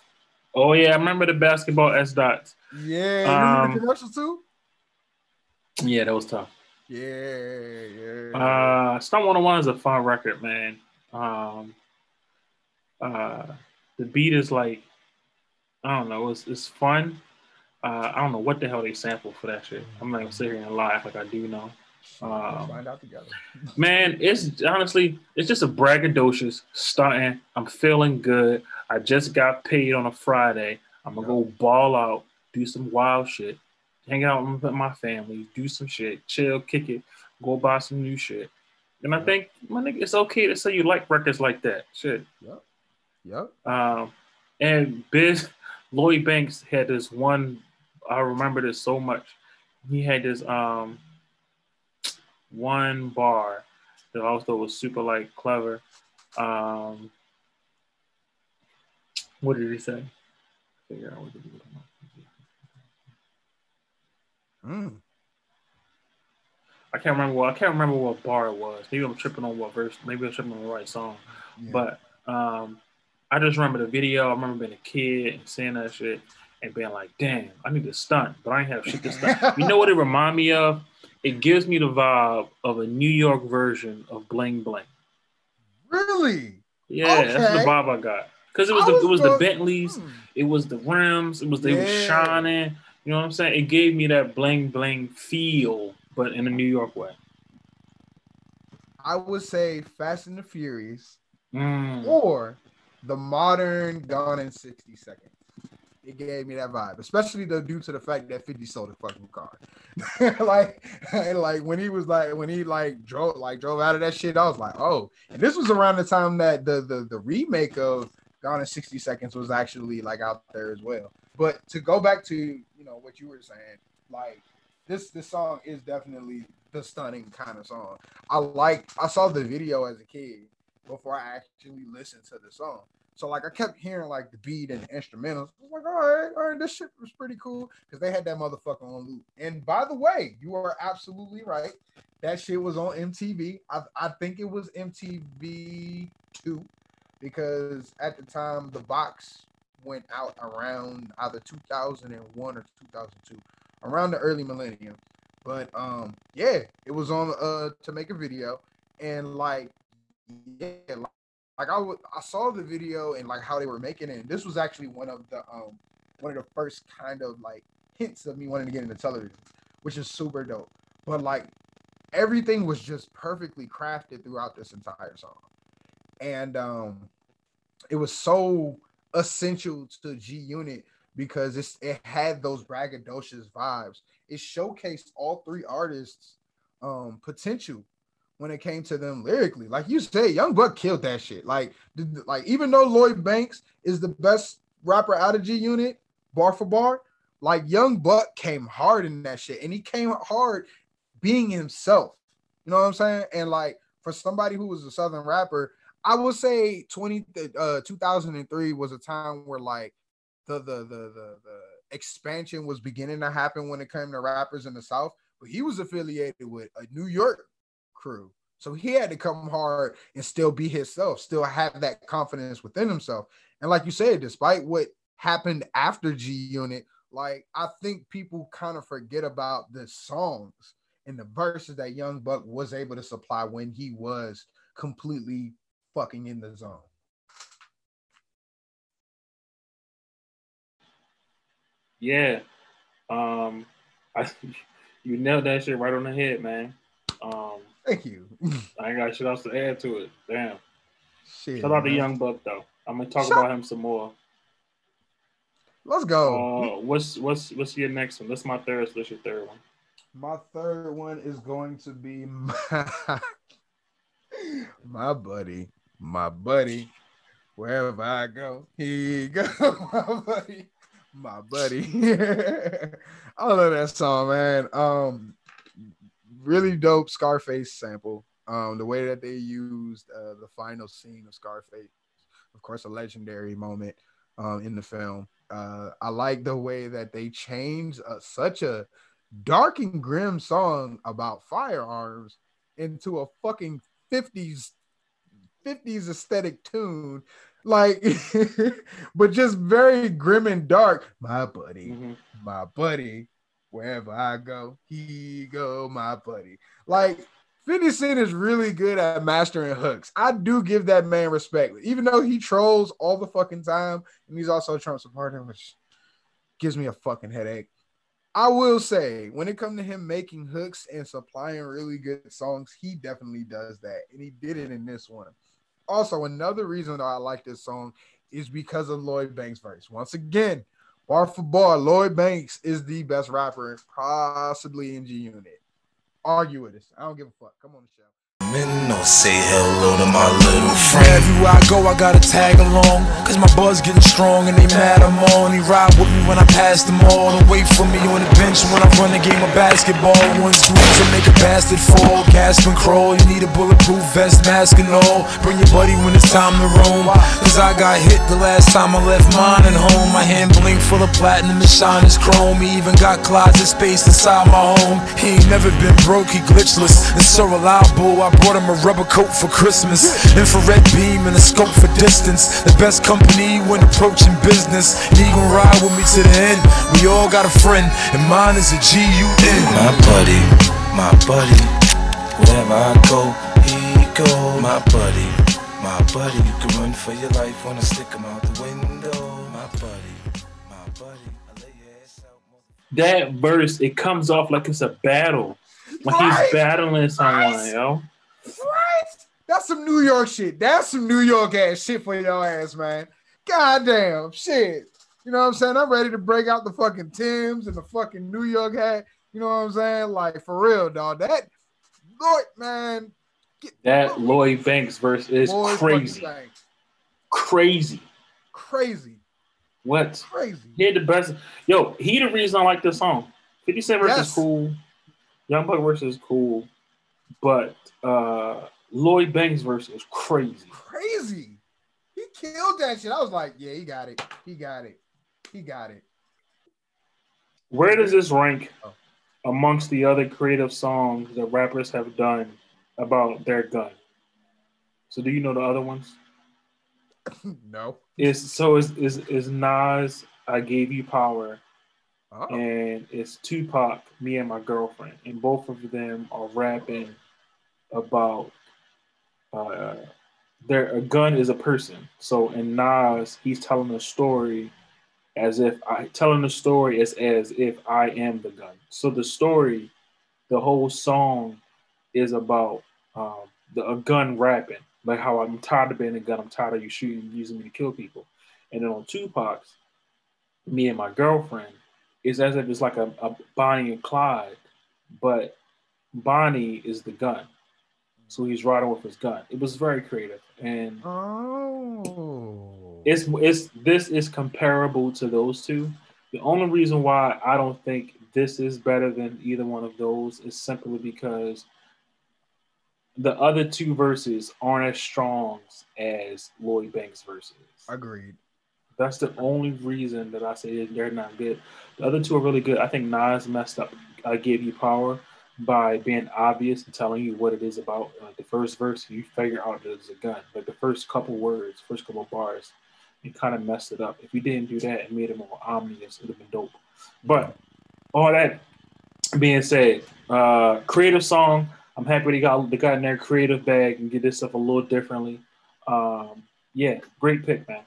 Oh yeah, I remember the basketball S dots. Yeah, you remember Um, the commercial too? Yeah, that was tough. Yeah, yeah. Uh, Stunt 101 is a fun record, man. Um, uh, the beat is like, I don't know, it's, it's fun. Uh, I don't know what the hell they sampled for that shit. I'm not gonna sit here and lie like I do know. Um, find out together. *laughs* Man, it's honestly, it's just a braggadocious stunting. I'm feeling good. I just got paid on a Friday. I'm gonna go ball out, do some wild shit, hang out with my family, do some shit, chill, kick it, go buy some new shit. And I think my nigga, it's okay to say you like records like that. Shit. Yep. Yep. Um, and Biz Lloyd Banks had this one. I remember this so much. He had this um one bar that also was super like clever. Um, what did he say? Figure out what did he Mm. I can't remember what I can't remember what bar it was. Maybe I'm tripping on what verse. Maybe I'm tripping on the right song. Yeah. But um, I just remember the video. I remember being a kid and seeing that shit and being like, "Damn, I need to stunt," but I ain't have shit to stunt. *laughs* you know what it remind me of? It gives me the vibe of a New York version of Bling Bling. Really? Yeah, that's the vibe I got. Because it was I the it was the Bentleys, Hmm. it was the rims, it was they Yeah. shining. You know what I'm saying? It gave me that bling bling feel, but in a New York way. I would say Fast and the Furious Mm. or the modern Gone in 60 Seconds. It gave me that vibe, especially due to the fact that 50 sold a fucking car. *laughs* like, *laughs* like when he was like when he like drove like drove out of that shit, I was like, oh, and this was around the time that the the, the remake of Gone in 60 Seconds was actually like out there as well. But to go back to you know what you were saying, like this this song is definitely the stunning kind of song. I like I saw the video as a kid before I actually listened to the song. So like I kept hearing like the beat and the instrumentals. I was like, all right, all right, this shit was pretty cool because they had that motherfucker on loop. And by the way, you are absolutely right. That shit was on MTV. I, I think it was MTV two because at the time the box went out around either 2001 or 2002, around the early millennium. But um, yeah, it was on uh to make a video, and like yeah, like, I would I saw the video and like how they were making it. And this was actually one of the um one of the first kind of like hints of me wanting to get into television, which is super dope. But like everything was just perfectly crafted throughout this entire song, and um, it was so essential to G Unit because it's it had those braggadocious vibes. It showcased all three artists' um potential when it came to them lyrically. Like you say, Young Buck killed that shit. Like, like even though Lloyd Banks is the best rapper out of G Unit, bar for bar, like Young Buck came hard in that shit, and he came hard being himself. You know what I'm saying? And like for somebody who was a Southern rapper, I would say 20 uh 2003 was a time where like the the the the, the expansion was beginning to happen when it came to rappers in the South. But he was affiliated with a New York crew. So he had to come hard and still be himself, still have that confidence within himself. And like you said, despite what happened after G Unit, like I think people kind of forget about the songs and the verses that Young Buck was able to supply when he was completely fucking in the zone. Yeah. Um I *laughs* you nailed that shit right on the head, man. Um Thank you. *laughs* I ain't got shit else to add to it. Damn. Shit. Shout out to. Young Buck though. I'm gonna talk Shout- about him some more. Let's go. Uh, what's what's what's your next one? That's my third. So that's your third one. My third one is going to be *laughs* my, my buddy, my buddy. Wherever I go, he go, *laughs* my buddy, my buddy. I love that song, man. Um, really dope Scarface sample. Um, the way that they used uh, the final scene of Scarface, of course, a legendary moment um, in the film. Uh, I like the way that they changed uh, such a dark and grim song about firearms into a fucking 50s 50s aesthetic tune like *laughs* but just very grim and dark my buddy Mhm. my buddy wherever i go he go my buddy like 50 Cent is really good at mastering hooks. I do give that man respect, even though he trolls all the fucking time, and he's also a Trump supporter, which gives me a fucking headache. I will say, when it comes to him making hooks and supplying really good songs, he definitely does that, and he did it in this one. Also, another reason that I like this song is because of Lloyd Banks' verse. Once again, bar for bar, Lloyd Banks is the best rapper, possibly in G Unit. Argue with us. I don't give a fuck. Come on the show. Or say hello to my little friend. Everywhere I go, I gotta tag along. Cause my buzz getting strong and they mad I'm on. They ride with me when I pass them all. And wait for me on the bench when I run the game of basketball. One scoop to make a bastard fall. Gasp and crawl. You need a bulletproof vest, mask and all. Bring your buddy when it's time to roam. Cause I got hit the last time I left mine at home. My hand blink full of platinum and shine is chrome. He even got closet space inside my home. He ain't never been broke, he glitchless and so reliable. I brought him a rubber coat for Christmas. Infrared beam and a scope for distance. The best company when approaching business. And he gon' ride with me to the end. We all got a friend, and mine is a G-U-N. My buddy, my buddy. Wherever I go, he go. My buddy, my buddy. You can run for your life, when I stick him out the window. My buddy, my buddy. I lay your ass out. That verse, it comes off like it's a battle. Like he's battling someone, yo. Right? That's some New York shit. That's some New York ass shit for your ass, man. Goddamn shit. You know what I'm saying? I'm ready to break out the fucking Tims and the fucking New York hat. You know what I'm saying? Like for real, dog. That Lord, man. That Lloyd Banks verse is boys crazy. Crazy. Crazy. What? Crazy. He had the best. Yo, he the reason I like this song. 50 Cent verse Yes. is cool. Young Buck verse is cool. But uh Lloyd Banks verse was crazy. Crazy. He killed that shit. I was like, yeah, he got it. He got it. He got it. Where does this rank Oh. amongst the other creative songs that rappers have done about their gun? So do you know the other ones? *laughs* no. Is so is is is Nas I gave you power Oh. and it's Tupac, me and my girlfriend, and both of them are rapping about uh, their a gun is a person. So in Nas, he's telling a story as if I telling the story as as if I am the gun. So the story, the whole song, is about um, the a gun rapping, like how I'm tired of being a gun. I'm tired of you shooting, using me to kill people. And then on Tupac's, me and my girlfriend is as if it's like a, a Bonnie and Clyde, but Bonnie is the gun. So he's riding with his gun. It was very creative. And Oh. it's it's this is comparable to those two. The only reason why I don't think this is better than either one of those is simply because the other two verses aren't as strong as Lloyd Banks verses. Agreed. That's the only reason that I say they're not good. The other two are really good. I think Nas messed up. I gave you power by being obvious and telling you what it is about. Uh, the first verse, you figure out that it's a gun. Like the first couple words, first couple bars, you kind of messed it up. If you didn't do that and made it more ominous, it would have been dope. But all that being said, uh, creative song. I'm happy they got they got in their creative bag and get this stuff a little differently. Um, yeah, great pick, man.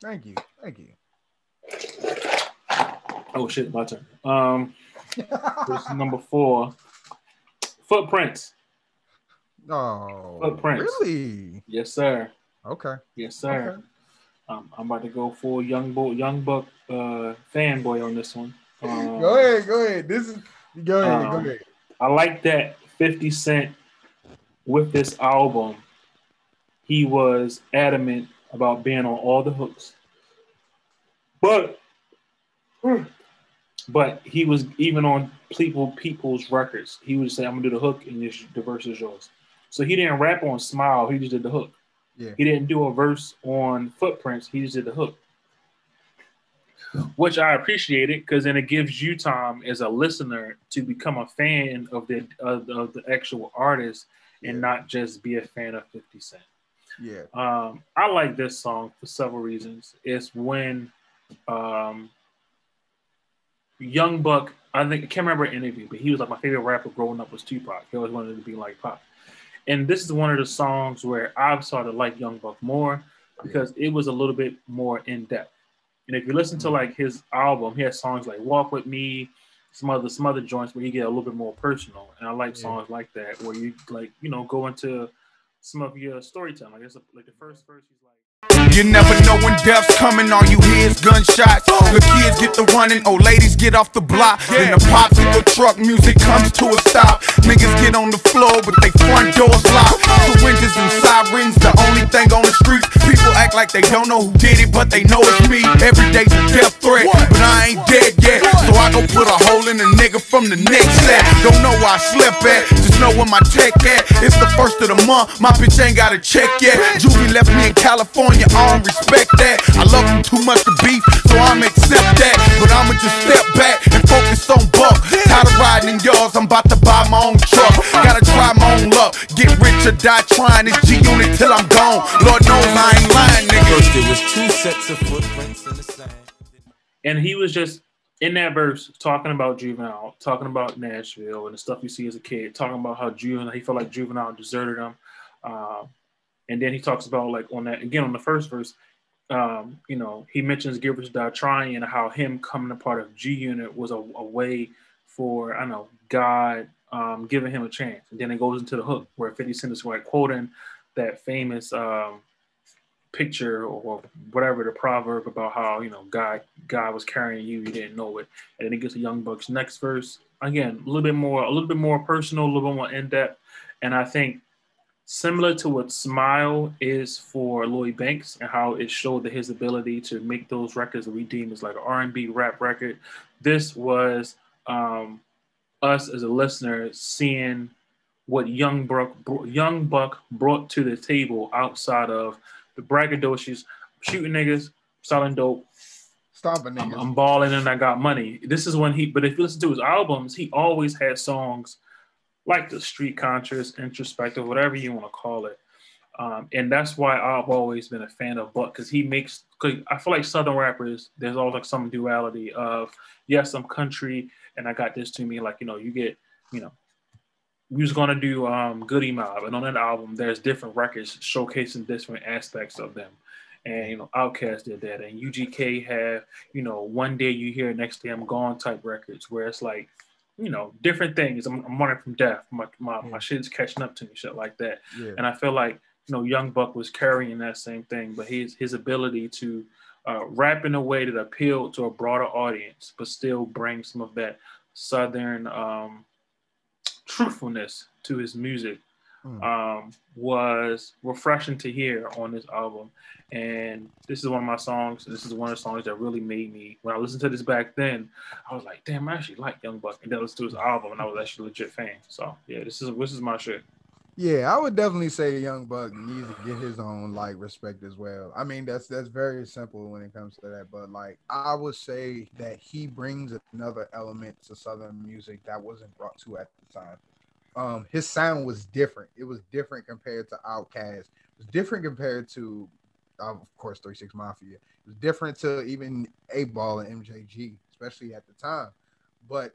Thank you. Thank you. Oh shit, my turn. Um, *laughs* this is number four. Footprints. Oh, Footprints. really? Yes, sir. Okay. Yes, sir. Okay. Um, I'm about to go full young boy, young buck uh, fanboy on this one. *laughs* Um, Go ahead. Go ahead. This is. Go ahead. go Um, ahead. I like that 50 Cent with this album, he was adamant about being on all the hooks. But but he was even on people people's records. He would say, I'm gonna do the hook and this, the verse is yours. So he didn't rap on Smile, he just did the hook. Yeah. He didn't do a verse on Footprints, he just did the hook. Which I appreciated because then it gives you time as a listener to become a fan of the of, the- of the actual artist and Yeah. not just be a fan of 50 Cent. Yeah. Um, I like this song for several reasons. It's when um, Young Buck, I think I can't remember an interview, but he was like my favorite rapper growing up was Tupac. He always wanted to be like Pop. And this is one of the songs where I've started to like Young Buck more because it was a little bit more in depth. And if you listen to like his album, he has songs like Walk with Me, some other some other joints where he get a little bit more personal. And I like Yeah. songs like that where you like, you know, go into some of your storytelling. Like, it's a, like the first verse, he's like. You never know when death's coming, all you hear is gunshots. The kids get the running, old ladies get off the block. Then the pops in the truck, music comes to a stop. Niggas get on the floor, but they front doors locked. Syringes and sirens, the only thing on the streets. People act like they don't know who did it, but they know it's me. Every day's a death threat, but I ain't dead yet. So I go put a hole in a nigga from the next set. Don't know where I slept at, just know where my tech at. It's the first of the month, my bitch ain't got a check yet. Juvie left me in California, I don't respect that. I love him too much to beef, so I'ma accept that. But I'ma just step back and focus on buck. Tired of riding in yours, I'm about to buy my own truck. Gotta try my own luck. Get rich or die trying this G unit till I'm gone. Lord knows I ain't lying, nigga. First, there was two sets of footprints in the sand. And he was just in that verse talking about Juvenile, talking about Nashville and the stuff you see as a kid, talking about how Juvenile, he felt like Juvenile deserted him. Um, and then he talks about like on that again on the first verse, um, you know, he mentions Die Trying and how him coming a part of G Unit was a, a, way for I don't know God um, giving him a chance. And then it goes into the hook where 50 Cent is like quoting that famous um, picture or whatever the proverb about how you know God God was carrying you, you didn't know it, and then it gets to Young Buck's next verse again, a little bit more, a little bit more personal, a little bit more in depth, and I think similar to what Smile is for Lloyd Banks and how it showed that his ability to make those records redeem as like an R&B rap record. This was um, us as a listener seeing what Young Buck, Young Buck brought to the table outside of the braggadocious, shooting niggas, selling dope, stomping niggas. I'm, I'm balling and I got money. This is when he, but if you listen to his albums, he always had songs like the street conscious, introspective, whatever you want to call it. Um, and that's why I've always been a fan of Buck because he makes. Cause I feel like Southern rappers, there's always like some duality of yes, I'm country and I got this to me. Like you know, you get you know we was gonna do um, Goodie Mob, and on that album, there's different records showcasing different aspects of them. And you know, Outkast did that, and UGK have you know, one day you hear, next day I'm gone type records, where it's like, you know, different things. I'm, I'm running from death. My my, my shit's catching up to me, shit like that. Yeah. And I feel like you know, Young Buck was carrying that same thing, but his his ability to uh, rap in a way that appealed to a broader audience, but still bring some of that southern um, truthfulness to his music mm. um, was refreshing to hear on this album. And this is one of my songs. This is one of the songs that really made me, when I listened to this back then, I was like, damn, I actually like Young Buck. And then I listened to his album and I was actually a legit fan. So yeah, this is this is my shit. Yeah, I would definitely say Young Buck needs to get his own like respect as well. I mean, that's that's very simple when it comes to that, but like I would say that he brings another element to Southern music that wasn't brought to at the time. Um, his sound was different. It was different compared to Outkast. It was different compared to, of course, Three Six Mafia. It was different to even 8Ball and MJG, especially at the time. But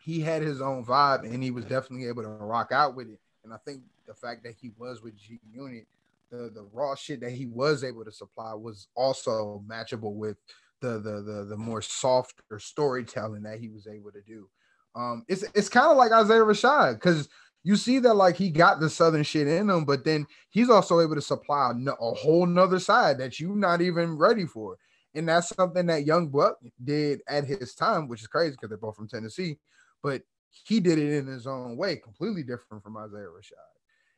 he had his own vibe, and he was definitely able to rock out with it and I think the fact that he was with G Unit, the the raw shit that he was able to supply was also matchable with the the the, the more softer storytelling that he was able to do. Um, it's it's kind of like Isaiah Rashad because you see that like he got the southern shit in him, but then he's also able to supply a, whole nother side that you're not even ready for. And that's something that Young Buck did at his time, which is crazy because they're both from Tennessee. But he did it in his own way, completely different from Isaiah Rashad.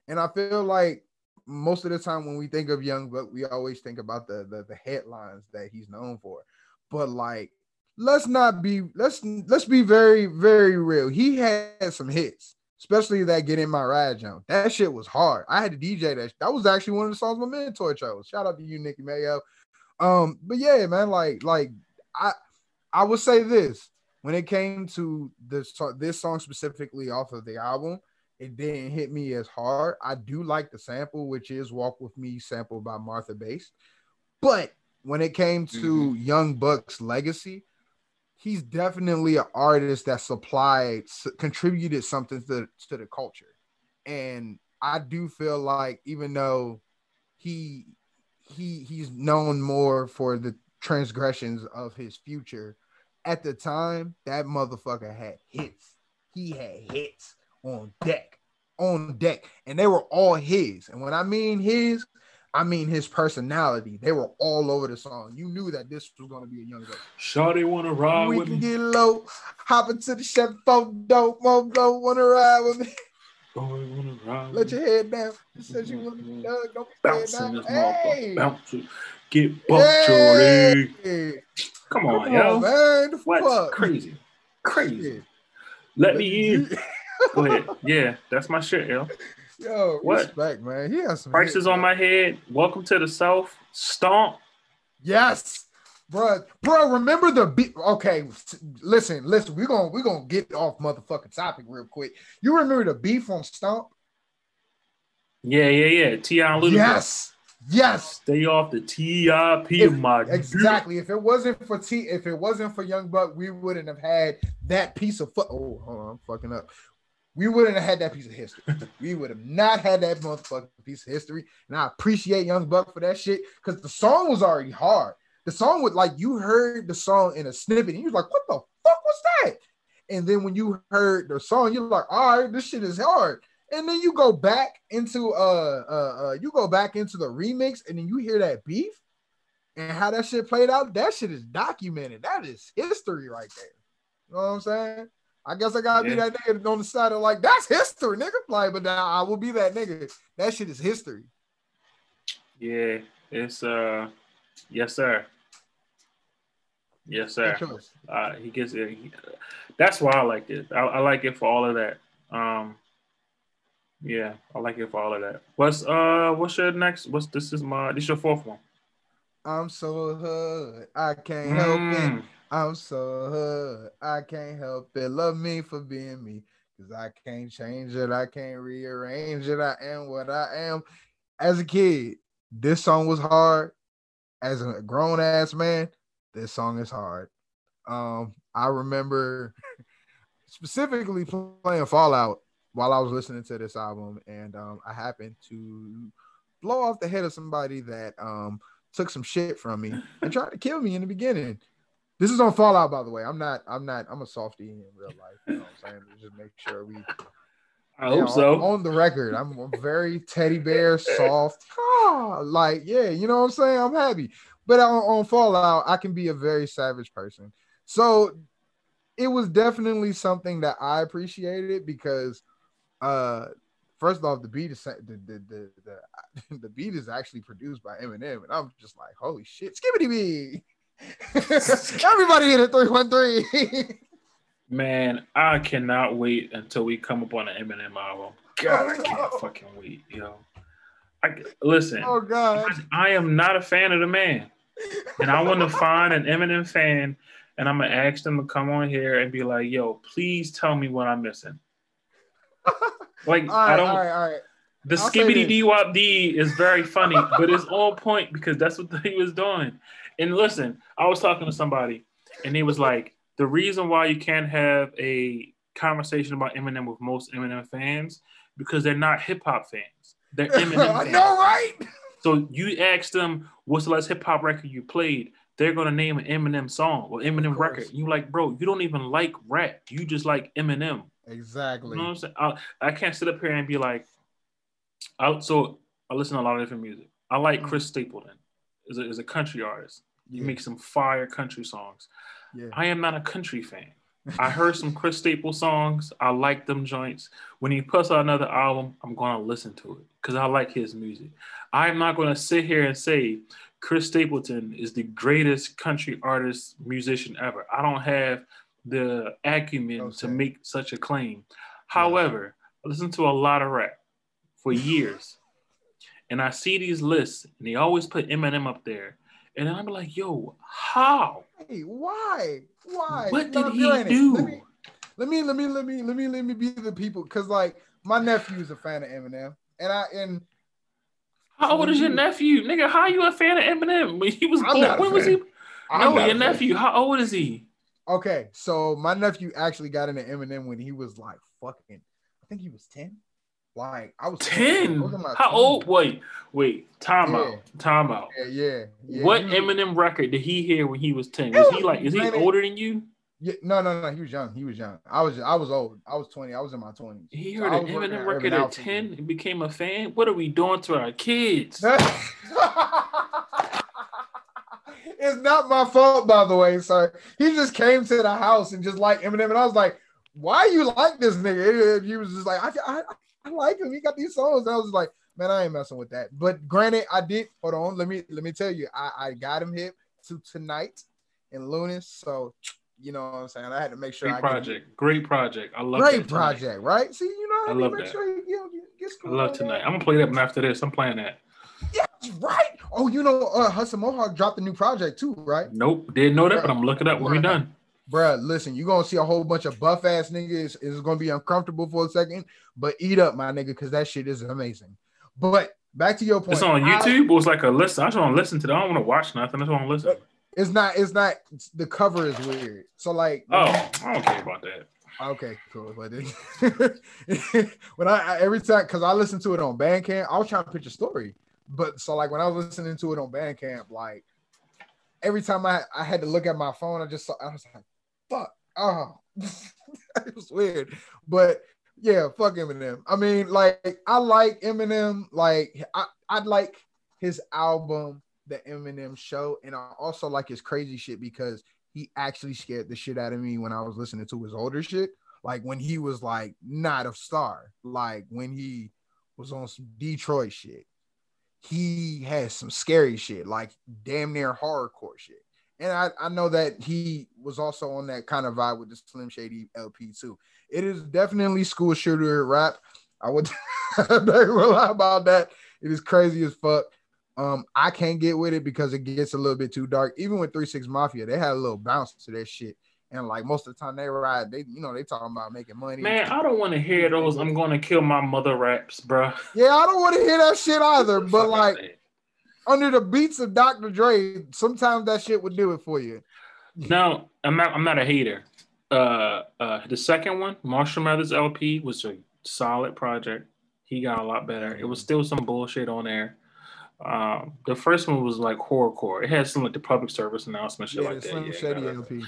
And I feel like most of the time when we think of Young Buck, we always think about the, the the headlines that he's known for. But like, let's not be let's let's be very very real. He had some hits, especially that "Get in My Ride" jump. That shit was hard. I had to DJ that. That was actually one of the songs my mentor chose. Shout out to you, Nicky Mayo. Um, but yeah, man, like like I I would say this when it came to this this song specifically off of the album, it didn't hit me as hard. I do like the sample, which is "Walk with Me" sample by Martha Bass, but when it came to mm-hmm. Young Buck's legacy, he's definitely an artist that supplied contributed something to, to the culture, and I do feel like even though he he he's known more for the transgressions of his future at the time, that motherfucker had hits. He had hits on deck, on deck, and they were all his. And when I mean his, I mean his personality. They were all over the song. You knew that this was gonna be a young guy. Shawty wanna ride we with can me. get low, hop into the chef phone dope, go wanna ride with me. Wanna ride Let your head down. She said she wanna be mm-hmm. done. Don't be Bounce head in down. this Hey. Bounce. Get bumped, hey. Come Come on, yo. man. The What? fuck? Crazy. Crazy. Shit. Let me in. *laughs* Go ahead. Yeah, that's my shit, yo. Yo, What? respect, man. He has some Prices on my head. Welcome to the South. Stomp. Yes, bro, bro. Remember the beat? Okay, listen, listen. We're gonna we're gonna get off motherfucking topic real quick. You remember the beef on Stomp? Yeah, yeah, yeah. T.I. and Ludacris. Yes, yes, Stay off the T.I.P. If- of my exactly. If it wasn't for T, if it wasn't for Young Buck, we wouldn't have had that piece of foot. Oh, hold on, I'm fucking up. We wouldn't have had that piece of history. *laughs* we would have not had that motherfucking piece of history. And I appreciate Young Buck for that shit because the song was already hard. The song was like you heard the song in a snippet and you was like, what the fuck was that? And then when you heard the song, you're like, all right, this shit is hard. And then you go back into uh uh, uh you go back into the remix and then you hear that beef and how that shit played out. That shit is documented. That is history right there. You know what I'm saying? I guess I gotta be that nigga on the side of like that's history, nigga. Like, but now I will be that nigga. That shit is history. Yeah, it's uh, yes, sir. Yes, sir. Uh, he gets it. He- that's why I like it. I, I like it for all of that. Um, yeah, I like it for all of that. What's uh, what's your next? What's this is my this your fourth one? I'm so hood, I can't help it. Mm. I'm so hood, I can't help it. Love me for being me, cause I can't change it. I can't rearrange it. I am what I am. As a kid, this song was hard. As a grown ass man, this song is hard. Um, I remember *laughs* specifically playing Fallout while I was listening to this album, and um, I happened to blow off the head of somebody that um took some shit from me and tried to kill me in the beginning. This is on Fallout, by the way. I'm not. I'm not. I'm a softie in real life. You know what I'm saying? Just make sure we. I hope so. On, on the record, I'm, I'm very teddy bear, soft. Ah, like yeah, you know what I'm saying. I'm happy, but on, on Fallout, I can be a very savage person. So it was definitely something that I appreciated because, uh, first off, the beat is the the the the, *laughs* the beat is actually produced by Eminem, and I'm just like, holy shit, skibbity bee. *laughs* Everybody in a 313. Man, I cannot wait until we come up on an Eminem album. God, I can't *laughs* fucking wait, yo. I listen. oh god. I am not a fan of the man, and I want to find an Eminem fan, and I'm gonna ask them to come on here and be like, "Yo, please tell me what I'm missing." *laughs* Like All right, I don't. all right, all right. The I'll skibbity dee wop dee is very funny, but it's on point because that's what *laughs* he was doing. And listen, I was talking to somebody, and he was like, "The reason why you can't have a conversation about Eminem with most Eminem fans because they're not hip hop fans. They're *laughs* Eminem I fans. know, right? So you ask them, "What's the last hip hop record you played?" They're gonna name an Eminem song or Eminem record. You like, bro? You don't even like rap. You just like Eminem. Exactly. You know I'm saying? I, I can't sit up here and be like, I, so I listen to a lot of different music. I like Chris Stapleton. Is a, is a country artist. He Mm. Yeah. makes some fire country songs. Yeah. I am not a country fan. I heard some Chris Staple songs. I like them joints. When he puts out another album, I'm gonna listen to it because I like his music. I'm not gonna sit here and say Chris Stapleton is the greatest country artist musician ever. I don't have the acumen No to make such a claim. However, I listen to a lot of rap for *laughs* years, and I see these lists, and they always put Eminem up there, and I'm like, yo, how? Hey, why? Why? What did he do? Let me, let me, let me, let me, let me, let me be the people, because like my nephew is a fan of Eminem, and I and How old is your nephew, nigga? How you a fan of Eminem? When he was born, when was he? I'm No, your nephew. How old is he? Okay, so my nephew actually got into Eminem when he was like fucking, I think he was ten. Like I was Ten. was How 20s. old? Wait, wait. Time Yeah. out. Time out. Yeah, yeah. yeah. what was- Eminem record did he hear when he was ten? Was he like? Is he older than you? Yeah, no, no, no. He was young. He was young. I was, I was old. I was twenty. I was in my twenties. He heard so an Eminem record at ten and became a fan. What are we doing to our kids? *laughs* it's not my fault, by the way, sir. He just came to the house and just like Eminem, and I was like, "Why you like this nigga?" And he was just like, "I, I, I like him. He got these songs." And I was like, "Man, I ain't messing with that." But granted, I did. Hold on, let me let me tell you, I, I got him hit to TNGHT in Lunice, so you know what I'm saying. I had to make sure. Great I project, great project. I love great project, right? See, you know, I, I love that. Sure you, you know, I love TNGHT. I'm gonna play that one after this. I'm playing that. Yeah, right. Oh, you know, uh, Hudson Mohawke dropped a new project too, right? Nope, didn't know that, Bruh. but I'm looking up when we done. Bruh, listen, you're gonna see a whole bunch of buff ass niggas. It's gonna be uncomfortable for a second, but eat up, my nigga, because that shit is amazing. But back to your point. It's on YouTube. I, it was like a listen. I just want to listen to. It. I don't want to watch nothing. I just want to listen. It's not. It's not. The cover is weird. So like. Oh, I don't care about that. Okay, cool. But *laughs* when I, I, every time because I listen to it on Bandcamp, I was trying to pitch a story. But so like when I was listening to it on Bandcamp, like every time I, I had to look at my phone, I just saw I was like, fuck. Oh *laughs* it was weird. But yeah, fuck Eminem. I mean, like I like Eminem, like I, I like his album, the Eminem show, and I also like his crazy shit because he actually scared the shit out of me when I was listening to his older shit. Like when he was like not a star, like when he was on some Detroit shit he has some scary shit, like damn near horrorcore shit. And I, I know that he was also on that kind of vibe with the Slim Shady LP too. It is definitely school shooter rap. I would *laughs* not lie about that. It is crazy as fuck. Um, I can't get with it because it gets a little bit too dark. Even with Three Six Mafia, they had a little bounce to their shit. And like most of the time they ride, they you know they talking about making money. Man, I don't want to hear those. I'm going to kill my mother raps, bro. Yeah, I don't want to hear that shit either. *laughs* but like under the beats of Dr. Dre, sometimes that shit would do it for you. No, I'm not. I'm not a hater. Uh, uh, the second one, Marshall Mathers LP, was a solid project. He got a lot better. It was still some bullshit on there. Um, the first one was like horrorcore. It had some like the public service announcement shit yeah, like that. Slim yeah, Shady LP.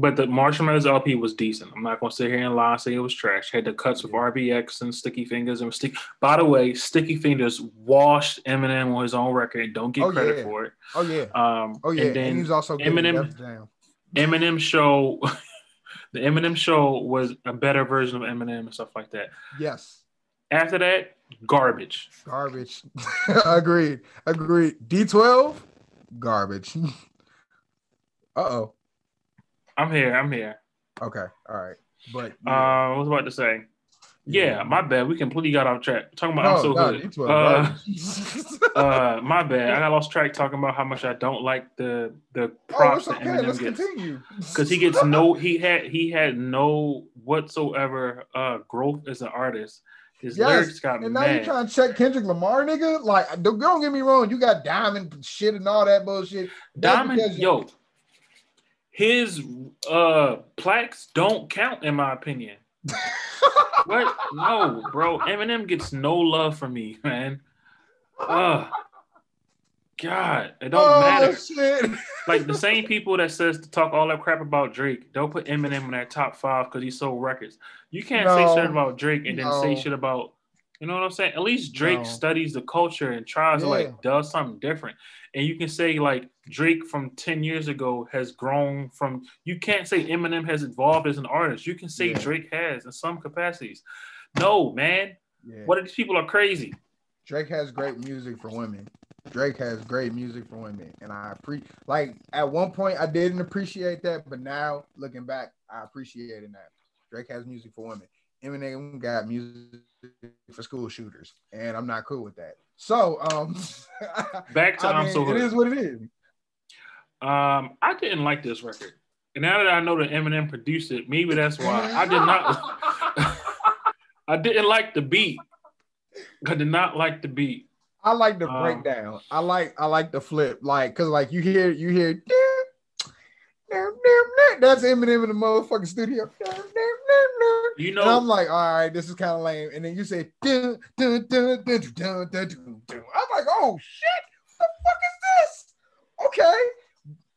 But the Marshall Mathers LP was decent. I'm not gonna sit here and lie and say it was trash. Had the cuts with RBX and Sticky Fingaz and Sticky. By the way, Sticky Fingaz washed Eminem on his own record. Don't get oh, credit yeah. for it. Oh yeah. Um, oh yeah. And, then and he's also Eminem. Eminem show. *laughs* the Eminem show was a better version of Eminem and stuff like that. Yes. After that, garbage. Garbage. *laughs* agreed. Agreed. D12, garbage. *laughs* uh oh. I'm here. I'm here. Okay. All right. But yeah. uh, what was about to say? Yeah, my bad. We completely got off track. Talking about no, I'm so no, good. Uh, *laughs* uh, my bad. I got lost track talking about how much I don't like the the oh, props oh, okay. that Eminem Let's gets. Because he gets no, he had he had no whatsoever uh growth as an artist. His yes. lyrics got and now mad. you trying to check Kendrick Lamar, nigga. Like, don't, don't get me wrong, you got diamond shit and all that bullshit. Diamond, yo, his uh plaques don't count in my opinion. *laughs* what? No, bro. Eminem gets no love from me, man. Uh God, it don't oh, matter. Shit. like the same people that says to talk all that crap about Drake, don't put Eminem in that top five because he sold records. You can't no, say shit about Drake and no. then say shit about you know what I'm saying? At least Drake no. studies the culture and tries yeah. to like does something different. And you can say like Drake from 10 years ago has grown from you can't say Eminem has evolved as an artist. You can say yeah. Drake has in some capacities. No, man. Yeah. What these people are crazy? Drake has great music for women. Drake has great music for women. And I pre like at one point I didn't appreciate that, but now looking back, I appreciated that. Drake has music for women. Eminem got music for school shooters, and I'm not cool with that. So, um, *laughs* back to I am so it is what it is. Um, I didn't like this record, and now that I know that Eminem produced it, maybe that's why I did not. *laughs* I didn't like the beat. I did not like the beat. I like the um, breakdown. I like I like the flip, like because like you hear you hear that's Eminem in the motherfucking studio. You know, and I'm like, all right, this is kind of lame. And then you say, dun, dun, dun, dun, dun, dun, dun, dun. I'm like, oh shit, what the fuck is this? Okay.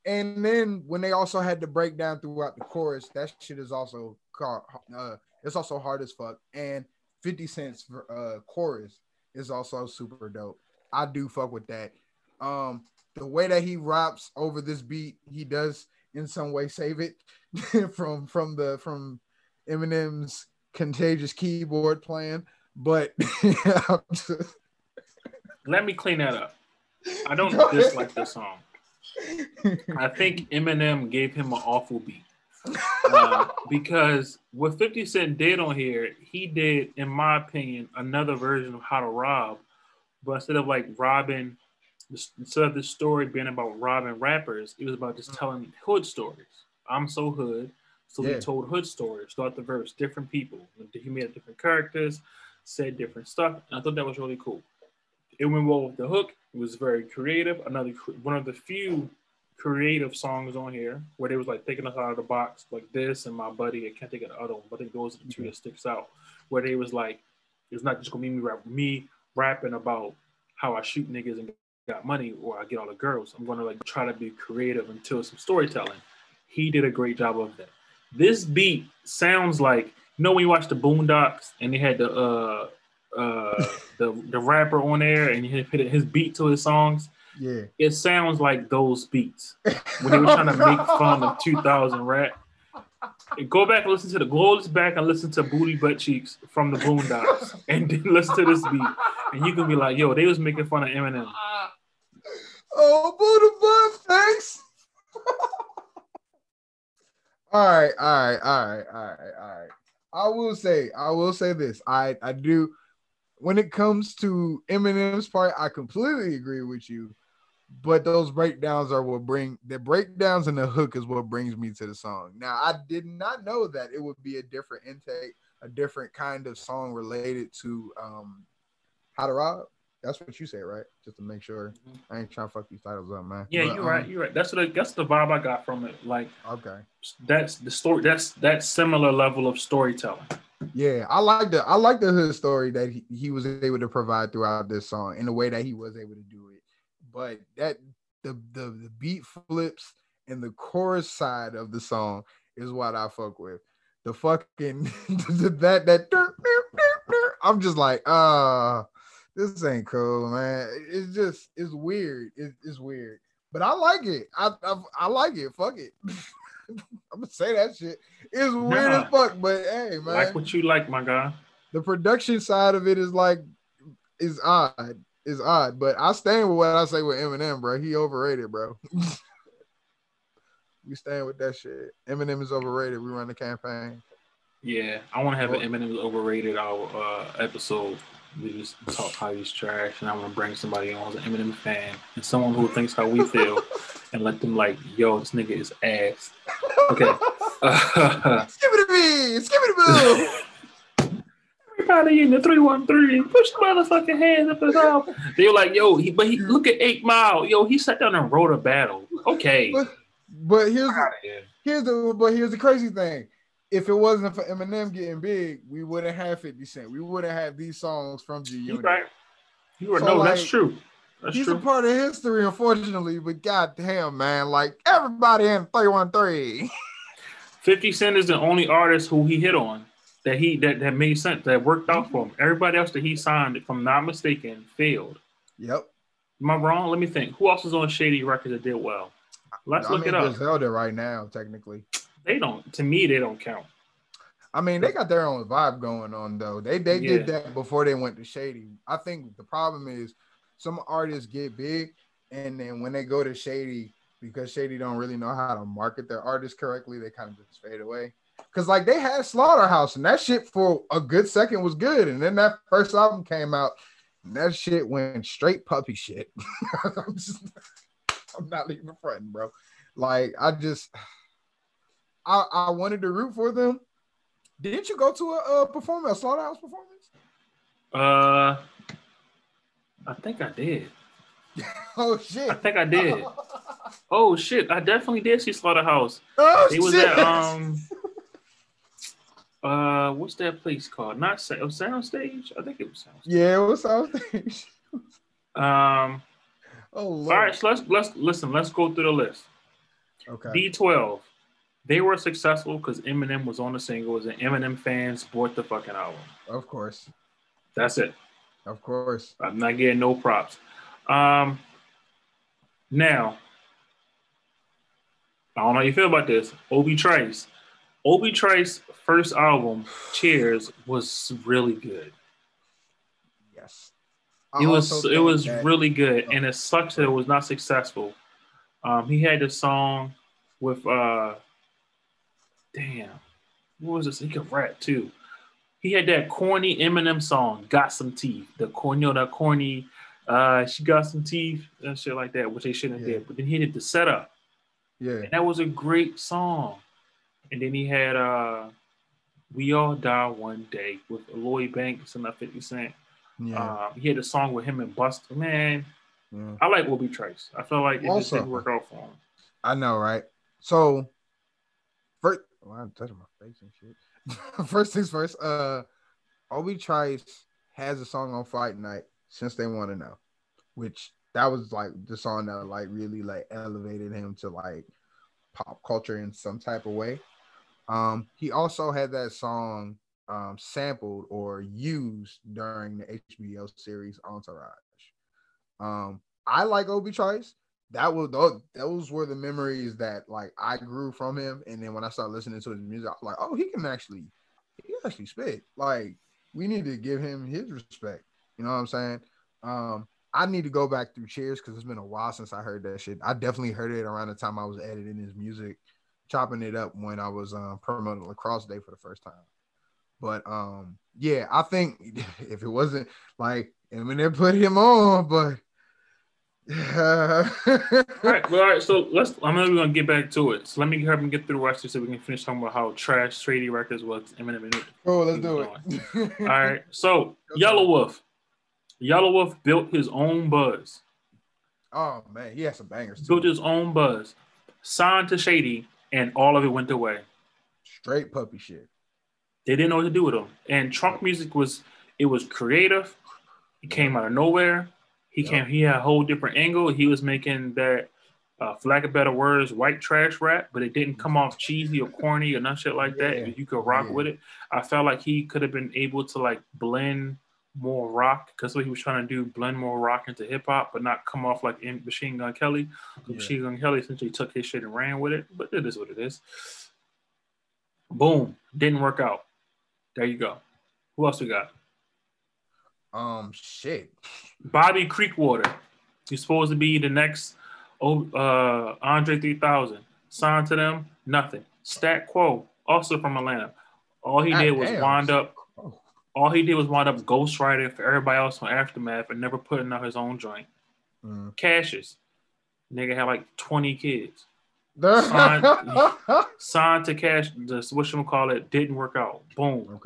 And then when they also had to break down throughout the chorus, that shit is also uh, it's also hard as fuck. And 50 Cent's uh, chorus is also super dope. I do fuck with that. Um, the way that he raps over this beat, he does in some way save it *laughs* from from the from Eminem's contagious keyboard playing. But *laughs* let me clean that up. I don't *laughs* dislike the song. I think Eminem gave him an awful beat. Uh, *laughs* because what 50 Cent did on here, he did, in my opinion, another version of How to Rob, but instead of like robbing, instead of the story being about robbing rappers, it was about just telling hood stories. I'm so hood, so yeah. told hood stories throughout the verse, different people. He made different characters, said different stuff, and I thought that was really cool. It went well with the hook. It was very creative. Another one of the few creative songs on here where they was like taking us out of the box like this and my buddy. I can't think of the other one, but I think those are the two mm-hmm. that sticks out. Where they was like, it's not just gonna be me rap, me rapping about how I shoot niggas and got money or I get all the girls. I'm gonna like try to be creative until some storytelling. He did a great job of that. This beat sounds like you know when you watch the Boondocks and they had the uh uh *laughs* the the rapper on there and he hit his beat to his songs. Yeah, it sounds like those beats when they were trying *laughs* to make fun of 2000 rap. Go back and listen to the go back and listen to Booty Butt Cheeks from the Boondocks *laughs* and then listen to this beat, and you can be like, "Yo, they was making fun of Eminem." Oh, Booty Butt, thanks. All right, all right, all right, all right, all right. I will say, I will say this. I I do when it comes to Eminem's part, I completely agree with you. But those breakdowns are what bring the breakdowns and the hook is what brings me to the song. Now, I did not know that it would be a different intake, a different kind of song related to um how to rob. That's what you say, right? Just to make sure I ain't trying to fuck these titles up, man. Yeah, but, you're um, right. You're right. That's what that's the vibe I got from it. Like, okay, that's the story. That's that similar level of storytelling. Yeah, I like the I like the hood story that he, he was able to provide throughout this song in the way that he was able to do it. But that the the, the beat flips and the chorus side of the song is what I fuck with. The fucking *laughs* that that I'm just like, uh this ain't cool, man. It's just it's weird. It's, it's weird. But I like it. I, I I like it. Fuck it. *laughs* I'm gonna say that shit. It's weird nah. as fuck, but hey, man. Like what you like, my guy. The production side of it is like is odd. Is odd, but I stand with what I say with Eminem, bro. He overrated, bro. *laughs* we stand with that shit. Eminem is overrated. We run the campaign. Yeah, I want to have an Eminem overrated our uh, episode we just talk how he's trash, and I want to bring somebody on who's an Eminem fan and someone who thinks how we feel, and let them like, yo, this nigga is ass. Okay. Skip it to me, skip it to me. *laughs* Everybody in the three one three, push the motherfucking hands up his mouth. They were like, yo, he, but he look at Eight Mile, yo, he sat down and wrote a battle. Okay. But, but here's the, here's the but here's the crazy thing if it wasn't for Eminem getting big, we wouldn't have 50 Cent. We wouldn't have these songs from G Unit. Right. You are so, no, like, that's true. That's he's true. a part of history, unfortunately, but goddamn, man, like everybody in 313. *laughs* 50 Cent is the only artist who he hit on that he that, that made sense, that worked out for him. Mm-hmm. Everybody else that he signed, if I'm not mistaken, failed. Yep. Am I wrong? Let me think. Who else is on Shady Records that did well? Let's I look mean, it up. Zelda right now, technically. They don't. To me, they don't count. I mean, they got their own vibe going on though. They they yeah. did that before they went to Shady. I think the problem is some artists get big, and then when they go to Shady, because Shady don't really know how to market their artists correctly, they kind of just fade away. Cause like they had Slaughterhouse, and that shit for a good second was good, and then that first album came out, and that shit went straight puppy shit. *laughs* I'm, just, I'm not even fronting, bro. Like I just. I, I wanted to root for them. Didn't you go to a, a performance, a slaughterhouse performance? Uh, I think I did. *laughs* oh shit! I think I did. oh shit! I definitely did see Slaughterhouse. Oh it was at um. Uh, what's that place called? Not Sound Soundstage. I think it was Soundstage. Yeah, it was Soundstage. *laughs* um. Oh. Lord. All right, so let's let's listen. Let's go through the list. Okay. D12, they were successful because Eminem was on the singles and Eminem fans bought the fucking album. Of course. That's it. Of course. I'm not getting no props. Um, now, I don't know how you feel about this. Obi Trice. Obi Trice first album, Cheers, was really good. Yes. It was it was really good, and it sucks that it was not successful. Um, he had this song with uh, damn, what was this? He could rap too. He had that corny Eminem song, "Got Some Teeth." The corny, you know, that corny, uh, she got some teeth and shit like that, which they shouldn't have Yeah. did. But then he did the setup, Yeah. and that was a great song. And then he had uh, "We All Die One Day" with Lloyd Banks and that Fifty Cent. Yeah. Um, he had a song with him and Buster. Man, yeah. I like Obi Trice. I feel like it just didn't work out for him. I know, right? So, well, I'm touching my face and shit. *laughs* first things first, uh, Obi Trice has a song on Fight Night since they want to know, which that was like the song that like really like elevated him to like pop culture in some type of way. Um, he also had that song um sampled or used during the HBO series Entourage. Um, I like Obi Trice that was those, were the memories that like I grew from him. And then when I started listening to his music, I was like, oh, he can actually he actually spit. Like we need to give him his respect. You know what I'm saying? Um, I need to go back through Cheers because it's been a while since I heard that shit. I definitely heard it around the time I was editing his music, chopping it up when I was um, promoting Lacrosse Day for the first time. But um, yeah, I think *laughs* if it wasn't like Eminem put him on, but All right, well, all right. So let's. I'm not gonna get back to it. So let me help him get through the rest of it so we can finish talking about how trash Shady Records was. Eminem and Oh, let's do it. All right. So Yelawolf, Yellow Wolf built his own buzz. Oh man, he had some bangers. Too. Built his own buzz. Signed to Shady, and all of it went away. Straight puppy shit. They didn't know what to do with him. And Trunk Muzik was it was creative. It came out of nowhere. He came. He had a whole different angle. He was making that, uh, for lack of better words, white trash rap, but it didn't come off cheesy or corny or none shit like Yeah. that. You could rock Yeah. with it. I felt like he could have been able to like blend more rock because what he was trying to do, blend more rock into hip hop, but not come off like in Machine Gun Kelly. Yeah. Machine Gun Kelly essentially took his shit and ran with it, but it is what it is. Boom, didn't work out. There you go. Who else we got? Um, shit. Bobby Creekwater. He's supposed to be the next oh, uh, Andre 3000. Signed to them, nothing. Stat Quo, also from Atlanta. All he God did was damn. wind up. All he did was wind up ghostwriting for everybody else on Aftermath and never putting out his own joint. Mm. Cashis. Nigga had like 20 kids. *laughs* okay. Signed to Cash, the what you call it, didn't work out. Boom.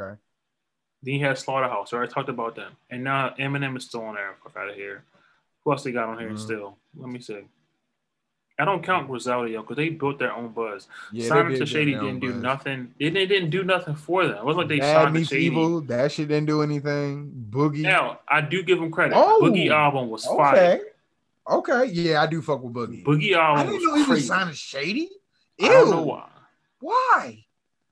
Then you had Slaughterhouse. I already talked about them. And now Eminem is still on there. Fuck out of here. Who else they got on here Mhm. still? Let me see. I don't count Griselda because they built their own buzz. Yeah, Simon did to Shady didn't do buzz. nothing. They, they didn't do nothing for them. It wasn't like they Bad signed Shady. evil. That shit didn't do anything. Boogie. Now I do give them credit. Oh, Boogie album was okay. fire. Okay. Yeah, I do fuck with Boogie. Boogie album. I didn't know was he crazy. signed to Shady. I don't know why. Why?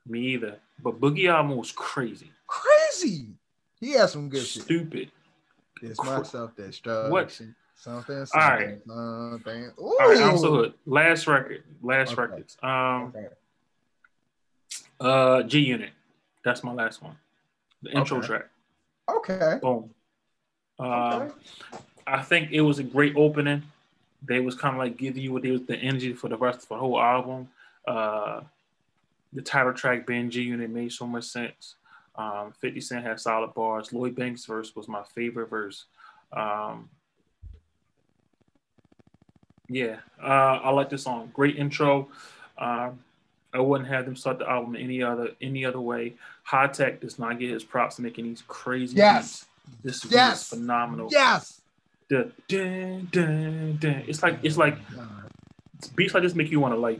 Me either. But Boogie album was crazy. Crazy. He had some good shit. Stupid. It's my self destruction. What? Something. Something. All right. Something. All right, I'm so hood. Last record. Last Okay. records. Um Okay. uh G Unit. That's my last one. The intro Okay. track. Okay. Boom. Um Okay. I think it was a great opening. They was kind of like giving you what they was the energy for the rest of the whole album. Uh the title track being G Unit made so much sense. Um, 50 Cent had solid bars. Lloyd Banks' verse was my favorite verse. Um, yeah, uh, I like this song. Great intro. Um, I wouldn't have them start the album any other any other way. Hi-Tek does not get his props making these crazy Yes. beats. This Yes. is phenomenal. Yes. The dun, dun, dun. It's like it's like beats like this make you want to like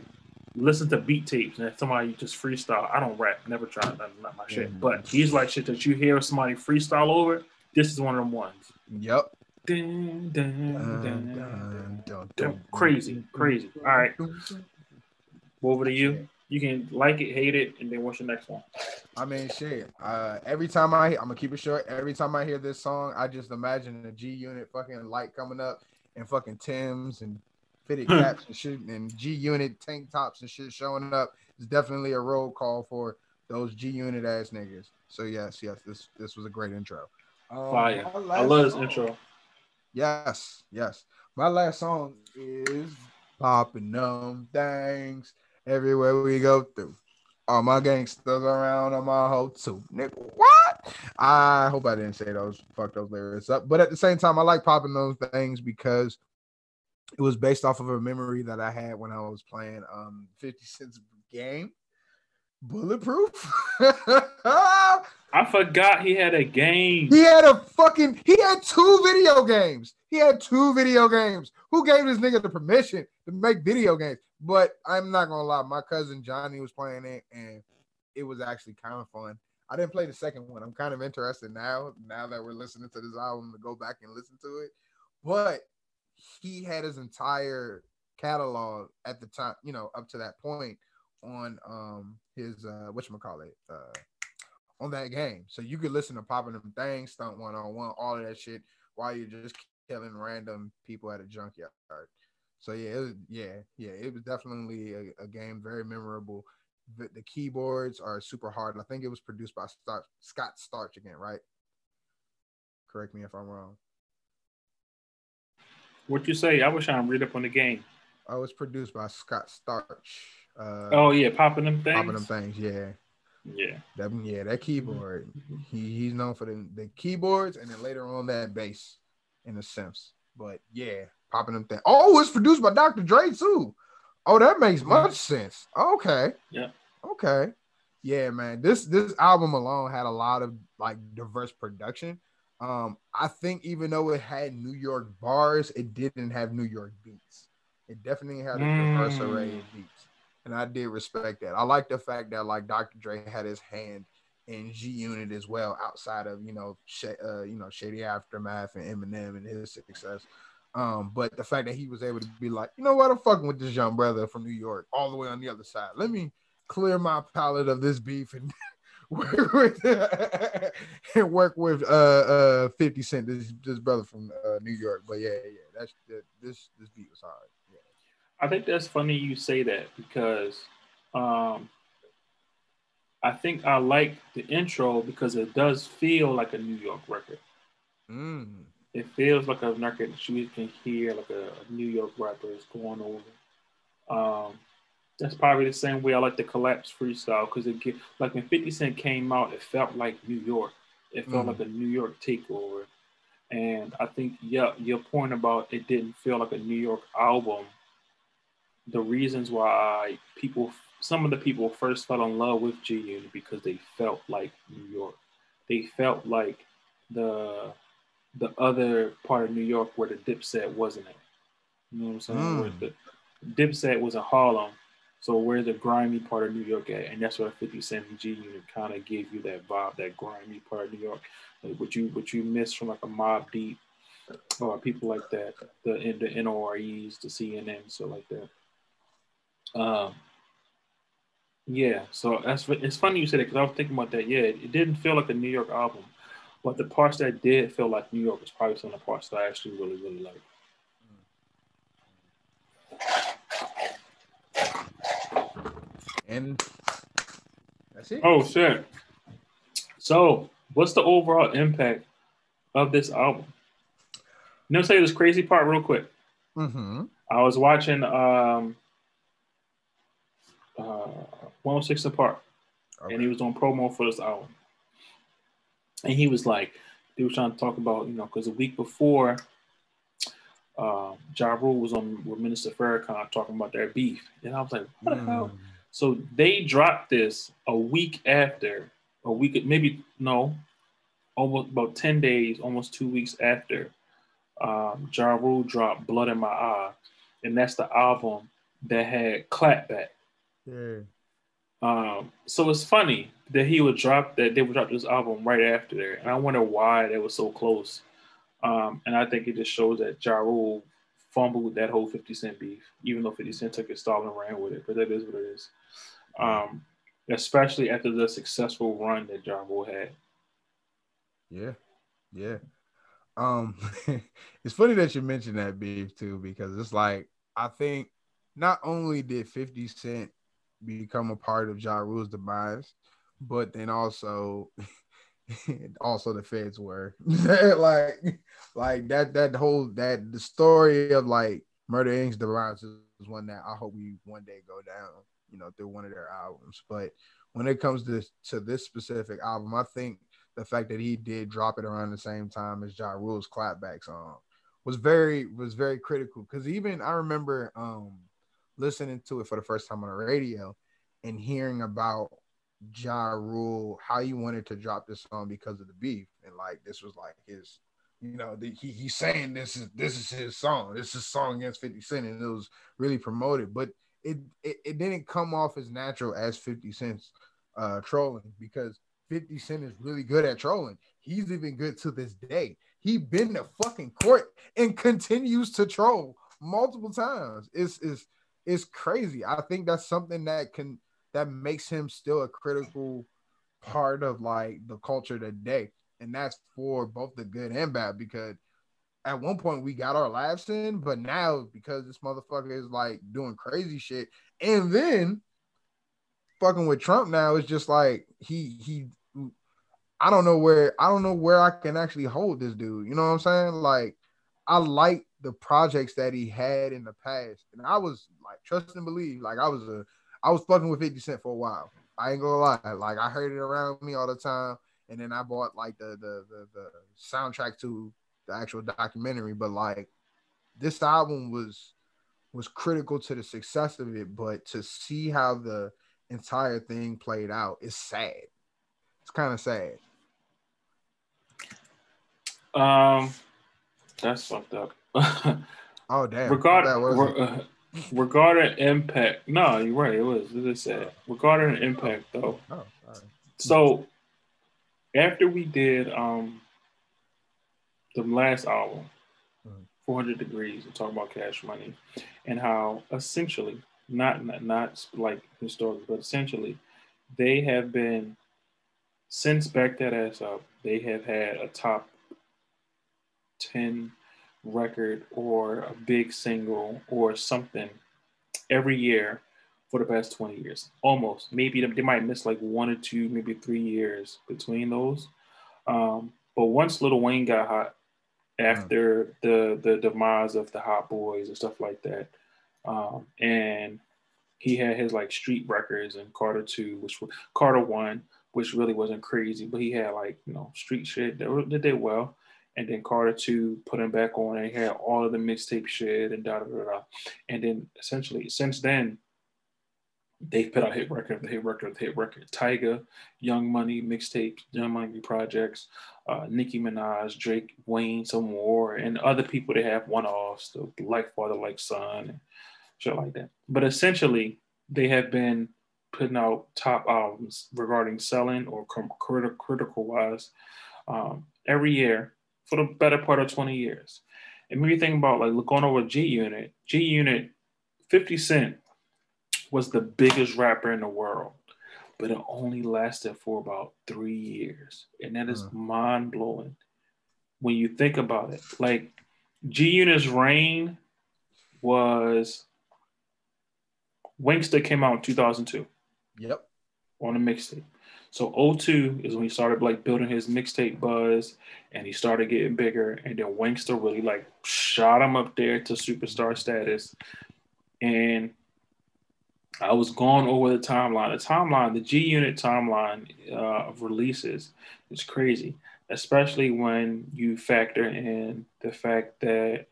listen to beat tapes and if somebody just freestyle. I don't rap, never tried, that's not my shit. But he's like shit that you hear somebody freestyle over. This is one of them ones. Yep. Dun, dun, dun. Crazy, crazy. All right. Over to you. You can like it, hate it, and then what's your next one? I mean, shit. Uh, every time I, I'm gonna keep it short. Every time I hear this song, I just imagine the G Unit fucking light coming up and fucking Tim's and fitted caps and shit and G Unit tank tops and shit showing up. It's definitely a roll call for those G Unit ass niggas. So yes, yes, this this was a great intro. Um, Fire. I love this intro. Yes, yes. My last song is popping them things everywhere we go through. All my gangsters around on my whole too. Nigga, what? I hope I didn't say those fuck those lyrics up. But at the same time, I like popping those things because it was based off of a memory that I had when I was playing um 50 Cent's game. Bulletproof. *laughs* I forgot he had a game. He had a fucking he had two video games. He had two video games. Who gave this nigga the permission to make video games? But I'm not gonna lie, my cousin Johnny was playing it and it was actually kind of fun. I didn't play the second one. I'm kind of interested now, now that we're listening to this album to go back and listen to it. But he had his entire catalog at the time, you know, up to that point on um his uh what call it uh on that game. So you could listen to popping them things, stunt one on one, all of that shit while you're just killing random people at a junkyard. So yeah, was, yeah, yeah, it was definitely a, a game very memorable. The, the, keyboards are super hard. I think it was produced by Star- Scott Storch again, right? Correct me if I'm wrong. What you say? I was trying to read up on the game. Oh, it's produced by Scott Storch. Uh, oh yeah, popping them things. Popping them things, yeah. Yeah. That, yeah, that keyboard. He he's known for the, the keyboards and then later on that bass in a sense. But yeah, popping them things. Oh, it's produced by Dr. Dre too. Oh, that makes much sense. Okay. Yeah. Okay. Yeah, man. This this album alone had a lot of like diverse production. Um, I think even though it had New York bars, it didn't have New York beats. It definitely had a diverse mm. array of beats and I did respect that. I like the fact that like Dr. Dre had his hand in G Unit as well, outside of you know, sh- uh, you know, Shady Aftermath and Eminem and his success. Um, but the fact that he was able to be like, you know what, I'm fucking with this young brother from New York, all the way on the other side. Let me clear my palate of this beef and *laughs* work with and work with uh uh 50 Cent, this this brother from uh, New York. But yeah, yeah, that's that, this this beat was hard. I think that's funny you say that because um, I think I like the intro because it does feel like a New York record. Mm. It feels like a record that you can hear like a, a New York rapper is going over. Um, that's probably the same way I like the collapse freestyle because it get, like when 50 Cent came out, it felt like New York. It felt mm. like a New York takeover. And I think yeah, your point about it didn't feel like a New York album the reasons why people, some of the people first fell in love with G Unit because they felt like New York. They felt like the the other part of New York where the Dipset wasn't it. You know what I'm saying? Mm. Where the Dipset was in Harlem, so where the grimy part of New York at, and that's what 50 Cent G Unit kind of gave you that vibe, that grimy part of New York. Like what you what you miss from like a Mobb Deep or people like that, the the NOREs, the CNN, so like that. Um, yeah, so that's it's funny you said it because I was thinking about that. Yeah, it didn't feel like a New York album, but the parts that did feel like New York was probably some of the parts that I actually really really like. And that's it. Oh shit! So, what's the overall impact of this album? Know, say this crazy part real quick. Mm-hmm. I was watching um, uh, 106 & Park, okay. and he was on promo for this album. And he was like, he was trying to talk about, you know, because a week before, uh, Ja Rule was on with Minister Farrakhan talking about their beef. And I was like, what mm. the hell? So they dropped this a week after, a week, maybe, no, almost about 10 days, almost two weeks after um, Ja Rule dropped Blood in My Eye. And that's the album that had Clapback. Yeah. Um, so it's funny that he would drop that they would drop this album right after there, and I wonder why they were so close. Um, and I think it just shows that Ja Rule fumbled that whole 50 Cent beef, even though 50 Cent took his stall and ran with it, but that is what it is. Um, especially after the successful run that Ja Rule had. Yeah, yeah. Um, *laughs* it's funny that you mentioned that beef too, because it's like I think not only did 50 Cent become a part of Ja Rule's demise, but then also *laughs* *laughs* also the feds were *laughs* like like that that whole that the story of like Murder Inc.'s demise is one that I hope we one day go down, you know, through one of their albums. But when it comes to to this specific album, I think the fact that he did drop it around the same time as Ja Rule's clapback song was very was very critical because even I remember um listening to it for the first time on the radio and hearing about Ja Rule, how he wanted to drop this song because of the beef, and like this was like his, you know, the, he he's saying this is this is his song, this is song against Fifty Cent, and it was really promoted, but it it, it didn't come off as natural as Fifty Cent's uh, trolling because 50 Cent is really good at trolling. He's even good to this day. He been to fucking court and continues to troll multiple times. It's it's it's crazy. I think that's something that can that makes him still a critical part of like the culture today. And that's for both the good and bad because at one point we got our laughs in, but now because this motherfucker is like doing crazy shit, and then fucking with Trump now is just like he he I don't know where I don't know where I can actually hold this dude. You know what I'm saying? Like I like the projects that he had in the past, and I was like trust and believe. Like I was a I was fucking with 50 Cent for a while. I ain't gonna lie. Like I heard it around me all the time, and then I bought like the the the, the soundtrack to the actual documentary. But like this album was was critical to the success of it, but to see how the entire thing played out is sad. It's kind of sad. Um, that's fucked up. *laughs* oh damn. Regarding uh, regarding impact, no, you're right. It was. It is sad. Regarding impact, though. Oh, so after we did um the last album, mm-hmm. 400 Degrees, and talk about Cash Money, and how essentially, not not, not like historically, but essentially, they have been since back that ass up. They have had a top 10 record or a big single or something every year for the past 20 years. Almost. Maybe they might miss like one or two, maybe three years between those. Um, but once little Wayne got hot, after the the demise of the Hot Boys and stuff like that, um, and he had his like street records and Carter Two, which was Carter One, which really wasn't crazy, but he had like you know street shit that, that did well and then Carter two put him back on and he had all of the mixtape shit and da da da da. And then essentially since then, they've put out hit record the hit record the hit record. Tyga, Young Money mixtapes, Young Money projects, uh, Nicki Minaj, Drake, Wayne, some more, and other people that have one offs, like father, like son, and shit like that. But essentially, they have been putting out top albums regarding selling or critical wise um, every year for the better part of 20 years. And maybe think about like going over G Unit. G Unit, 50 Cent was the biggest rapper in the world, but it only lasted for about three years. And that is uh. mind blowing when you think about it. Like G Unit's reign was Wanksta came out in 2002. Yep. On a mixtape. So 02 is when he started like building his mixtape buzz and he started getting bigger. And then Wanksta really like shot him up there to superstar status. And I was going over the timeline. The timeline, the G Unit timeline uh, of releases is crazy, especially when you factor in the fact that,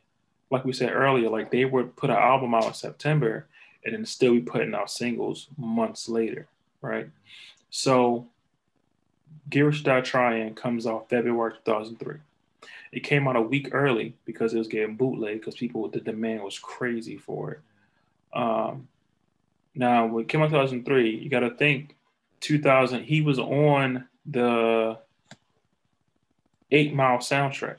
like we said earlier, like they would put an album out in September and then still be putting out singles months later, right? So, Get Rich Die Trying comes out February 2003. It came out a week early because it was getting bootleg because people the demand was crazy for it. Um, now, when it came out 2003, you got to think 2000. He was on the Eight Mile soundtrack.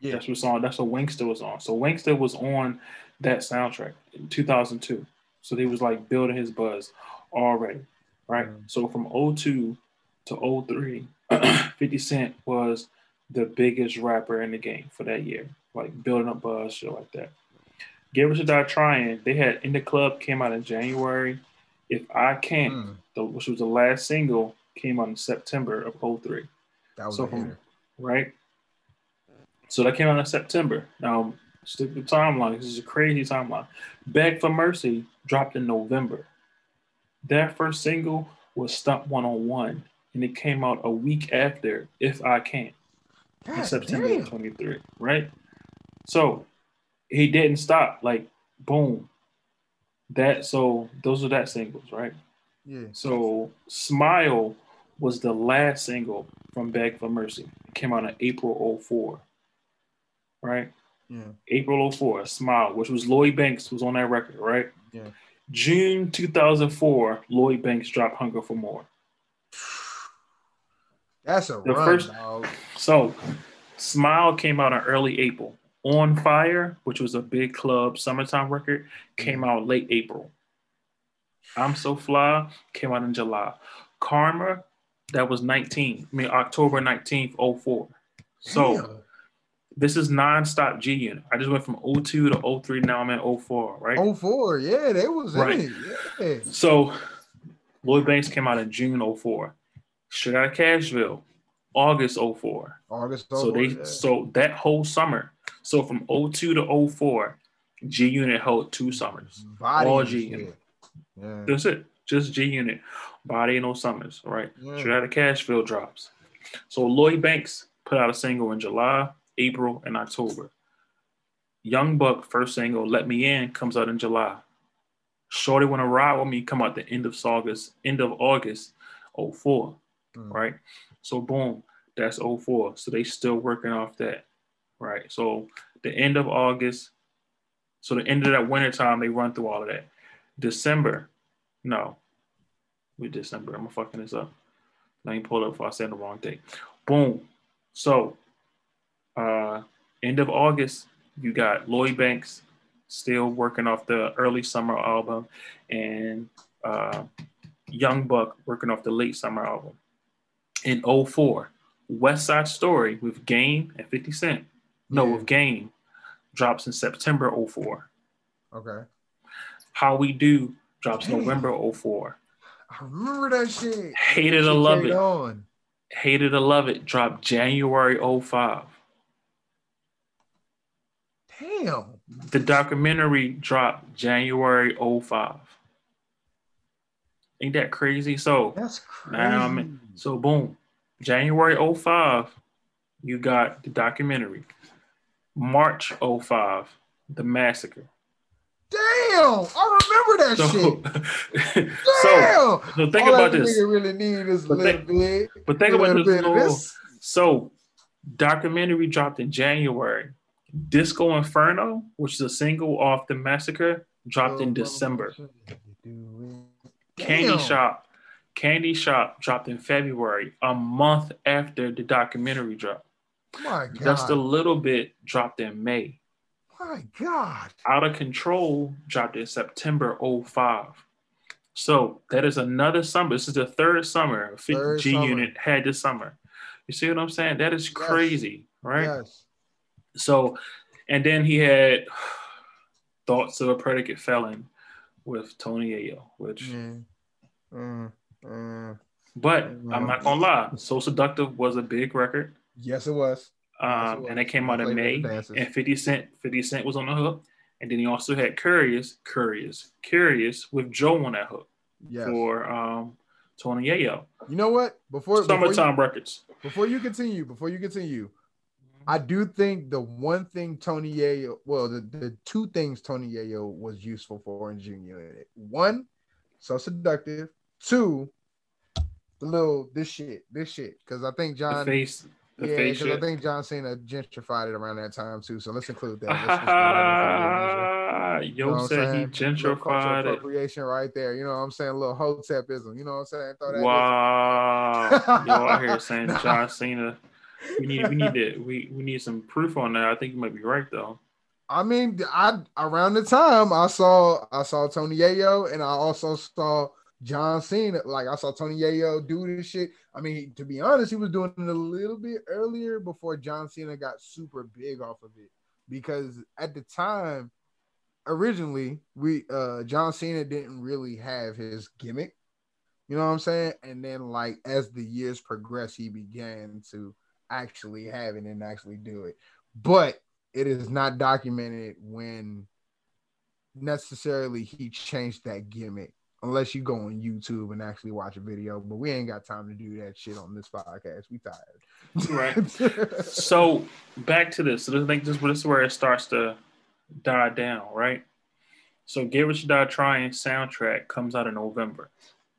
Yeah. That's what song. That's what Wanksta was on. So Wanksta was on that soundtrack in 2002. So he was like building his buzz already, right? Mm. So from 02 to 03, *clears throat* 50 Cent was the biggest rapper in the game for that year, like building up buzz, shit like that. Get Rich or Die Trying, they had In the Club came out in January. If I Can't, mm. the, which was the last single, came out in September of 03. That was so from, right? So that came out in September. Now, stick the timeline. This is a crazy timeline. Beg for Mercy dropped in November. That first single was Stunt 101, and it came out a week after If I in September damn. 23, right? So he didn't stop. Like, boom. That so those are that singles, right? Yeah. So Smile was the last single from Beg for Mercy. It came out in April 04 right? Yeah. April 04, Smile, which was Lloyd Banks was on that record, right? Yeah. June 2004, Lloyd Banks dropped Hunger for More. That's a the run, first. Dog. So, Smile came out in early April. On Fire, which was a big club summertime record, came mm-hmm. out late April. I'm So Fly came out in July. Karma, that was 19, I mean October 19th, 04. So Damn. This is nonstop G Unit. I just went from 02 to 03. Now I'm at 04, right? 04, yeah, they was right. in it. Yeah. So Lloyd Banks came out in June 04. Straight out of Cashville, August 04. August 04, So they yeah. so that whole summer. So from 02 to 04, G Unit held two summers. Body all G Unit. Yeah. That's it. Just G Unit. Body no summers, right? Yeah. Straight out of Cashville drops. So Lloyd Banks put out a single in July. April, and October. Young Buck first single "Let Me In" comes out in July. Shorty Wanna Ride with Me come out the end of August, end of August, 04, mm. right? So boom, that's 04. So they still working off that, right? So the end of August, so the end of that winter time, they run through all of that. December, no, we December. I'm fucking this up. Let me pull it up if I said the wrong date. Boom. So uh, end of August, you got Lloyd Banks still working off the early summer album, and uh, Young Buck working off the late summer album. In 04, West Side Story with Game and 50 Cent. No, yeah. with Game drops in September 04. Okay. How We Do drops November 04. I remember that shit. Hated to Love It. On. Hated to Love It dropped January 05. Damn. The documentary dropped January 05. Ain't that crazy? So that's crazy. Now I'm in, so boom. January 05, you got the documentary. March 05, the massacre. Damn, I remember that so, shit. *laughs* Damn. So, so think All about this. really need is a little bit. But think about this. So, documentary dropped in January. Disco Inferno, which is a single off the massacre, dropped in oh, December. Candy Shop, Candy Shop dropped in February, a month after the documentary dropped. My God. Just a little bit dropped in May. My God. Out of Control dropped in September 05. So that is another summer. This is the third summer third G summer. Unit had this summer. You see what I'm saying? That is crazy, yes. right? Yes. So, and then he had thoughts of a predicate felon with Tony Yayo, which. Mm. Mm. Mm. But I'm not gonna lie, So Seductive was a big record. Yes, it was. Um, yes, it was. and it came out in May, and 50 Cent, 50 Cent was on the hook, and then he also had Curious, Curious, Curious with Joe on that hook yes. for um, Tony Yayo. You know what? Before summertime before you, records. Before you continue, before you continue, I do think the one thing Tony Yayo, well, the, the two things Tony Yayo was useful for in Junior One, so seductive. Two, the little this shit, this shit. Because I think John the face, the yeah, because I think John Cena gentrified it around that time too. So let's include that. Let's, let's *laughs* Yo you know said he gentrified it. Appropriation right there. You know what I'm saying? A little hotepism. You know what I'm saying? wow. Yo out here *laughs* saying John Cena we need we need to we, we need some proof on that. I think you might be right though. I mean, I around the time I saw I saw Tony Yayo and I also saw John Cena. Like I saw Tony Yayo do this shit. I mean, to be honest, he was doing it a little bit earlier before John Cena got super big off of it. Because at the time, originally, we uh John Cena didn't really have his gimmick. You know what I'm saying? And then like as the years progressed, he began to actually have it and actually do it. But it is not documented when necessarily he changed that gimmick unless you go on YouTube and actually watch a video. But we ain't got time to do that shit on this podcast. We tired. right. *laughs* so back to this. So I think this, this is where it starts to die down, right? So Get Rich Die Trying soundtrack comes out in November.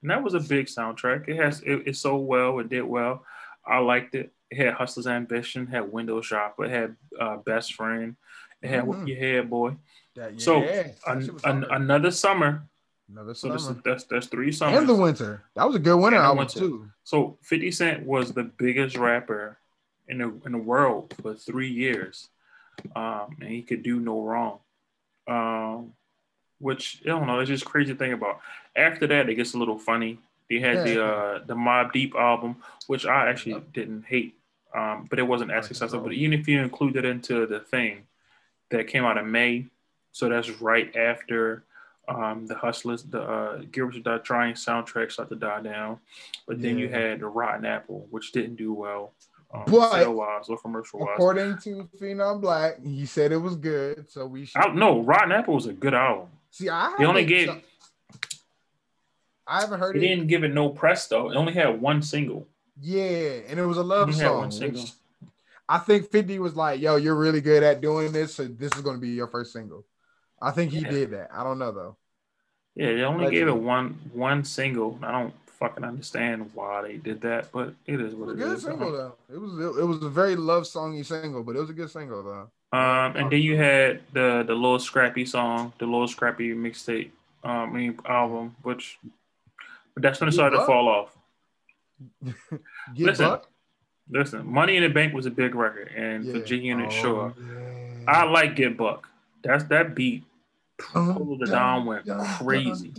And that was a big soundtrack. It has it, it sold well, it did well. I liked it. It had Hustler's Ambition, had Window Shopper, had uh, Best Friend, it had mm-hmm. Your Head Boy. That, yeah, so an, an, another summer. Another summer. So this, that's that's three summers. And the winter. That was a good winter album winter. too. So 50 Cent was the biggest rapper in the in the world for three years. Um, and he could do no wrong. Um, which I don't know, it's just crazy thing about. After that, it gets a little funny. They had yeah. the uh the Mobb Deep album, which I actually didn't hate, um, but it wasn't as successful. But even if you include it into the thing that came out in May, so that's right after um, the Hustlers, the uh, Rich Die Trying soundtrack started to die down. But yeah. then you had the Rotten Apple, which didn't do well. Um, but wise or commercial wise. According to Phenom Black, he said it was good. So we should. I, no, Rotten Apple was a good album. See, I he only gave. I haven't heard he it. didn't give it no press though. It only had one single. Yeah, and it was a love song. Which I think 50 was like, yo, you're really good at doing this, so this is gonna be your first single. I think he yeah. did that. I don't know though. Yeah, they only gave it one one single. I don't fucking understand why they did that, but it is what it, it is. Single though. It was it, it was a very love songy single, but it was a good single though. Um, and then you had the the Lil Scrappy song, the Lil Scrappy mixtape, um, album, which but that's when it started to fall off. *laughs* listen, buck? listen, Money in the Bank was a big record, and yeah. G Unit, oh, sure. I like Get Buck. That's that beat. Polow da Don went crazy.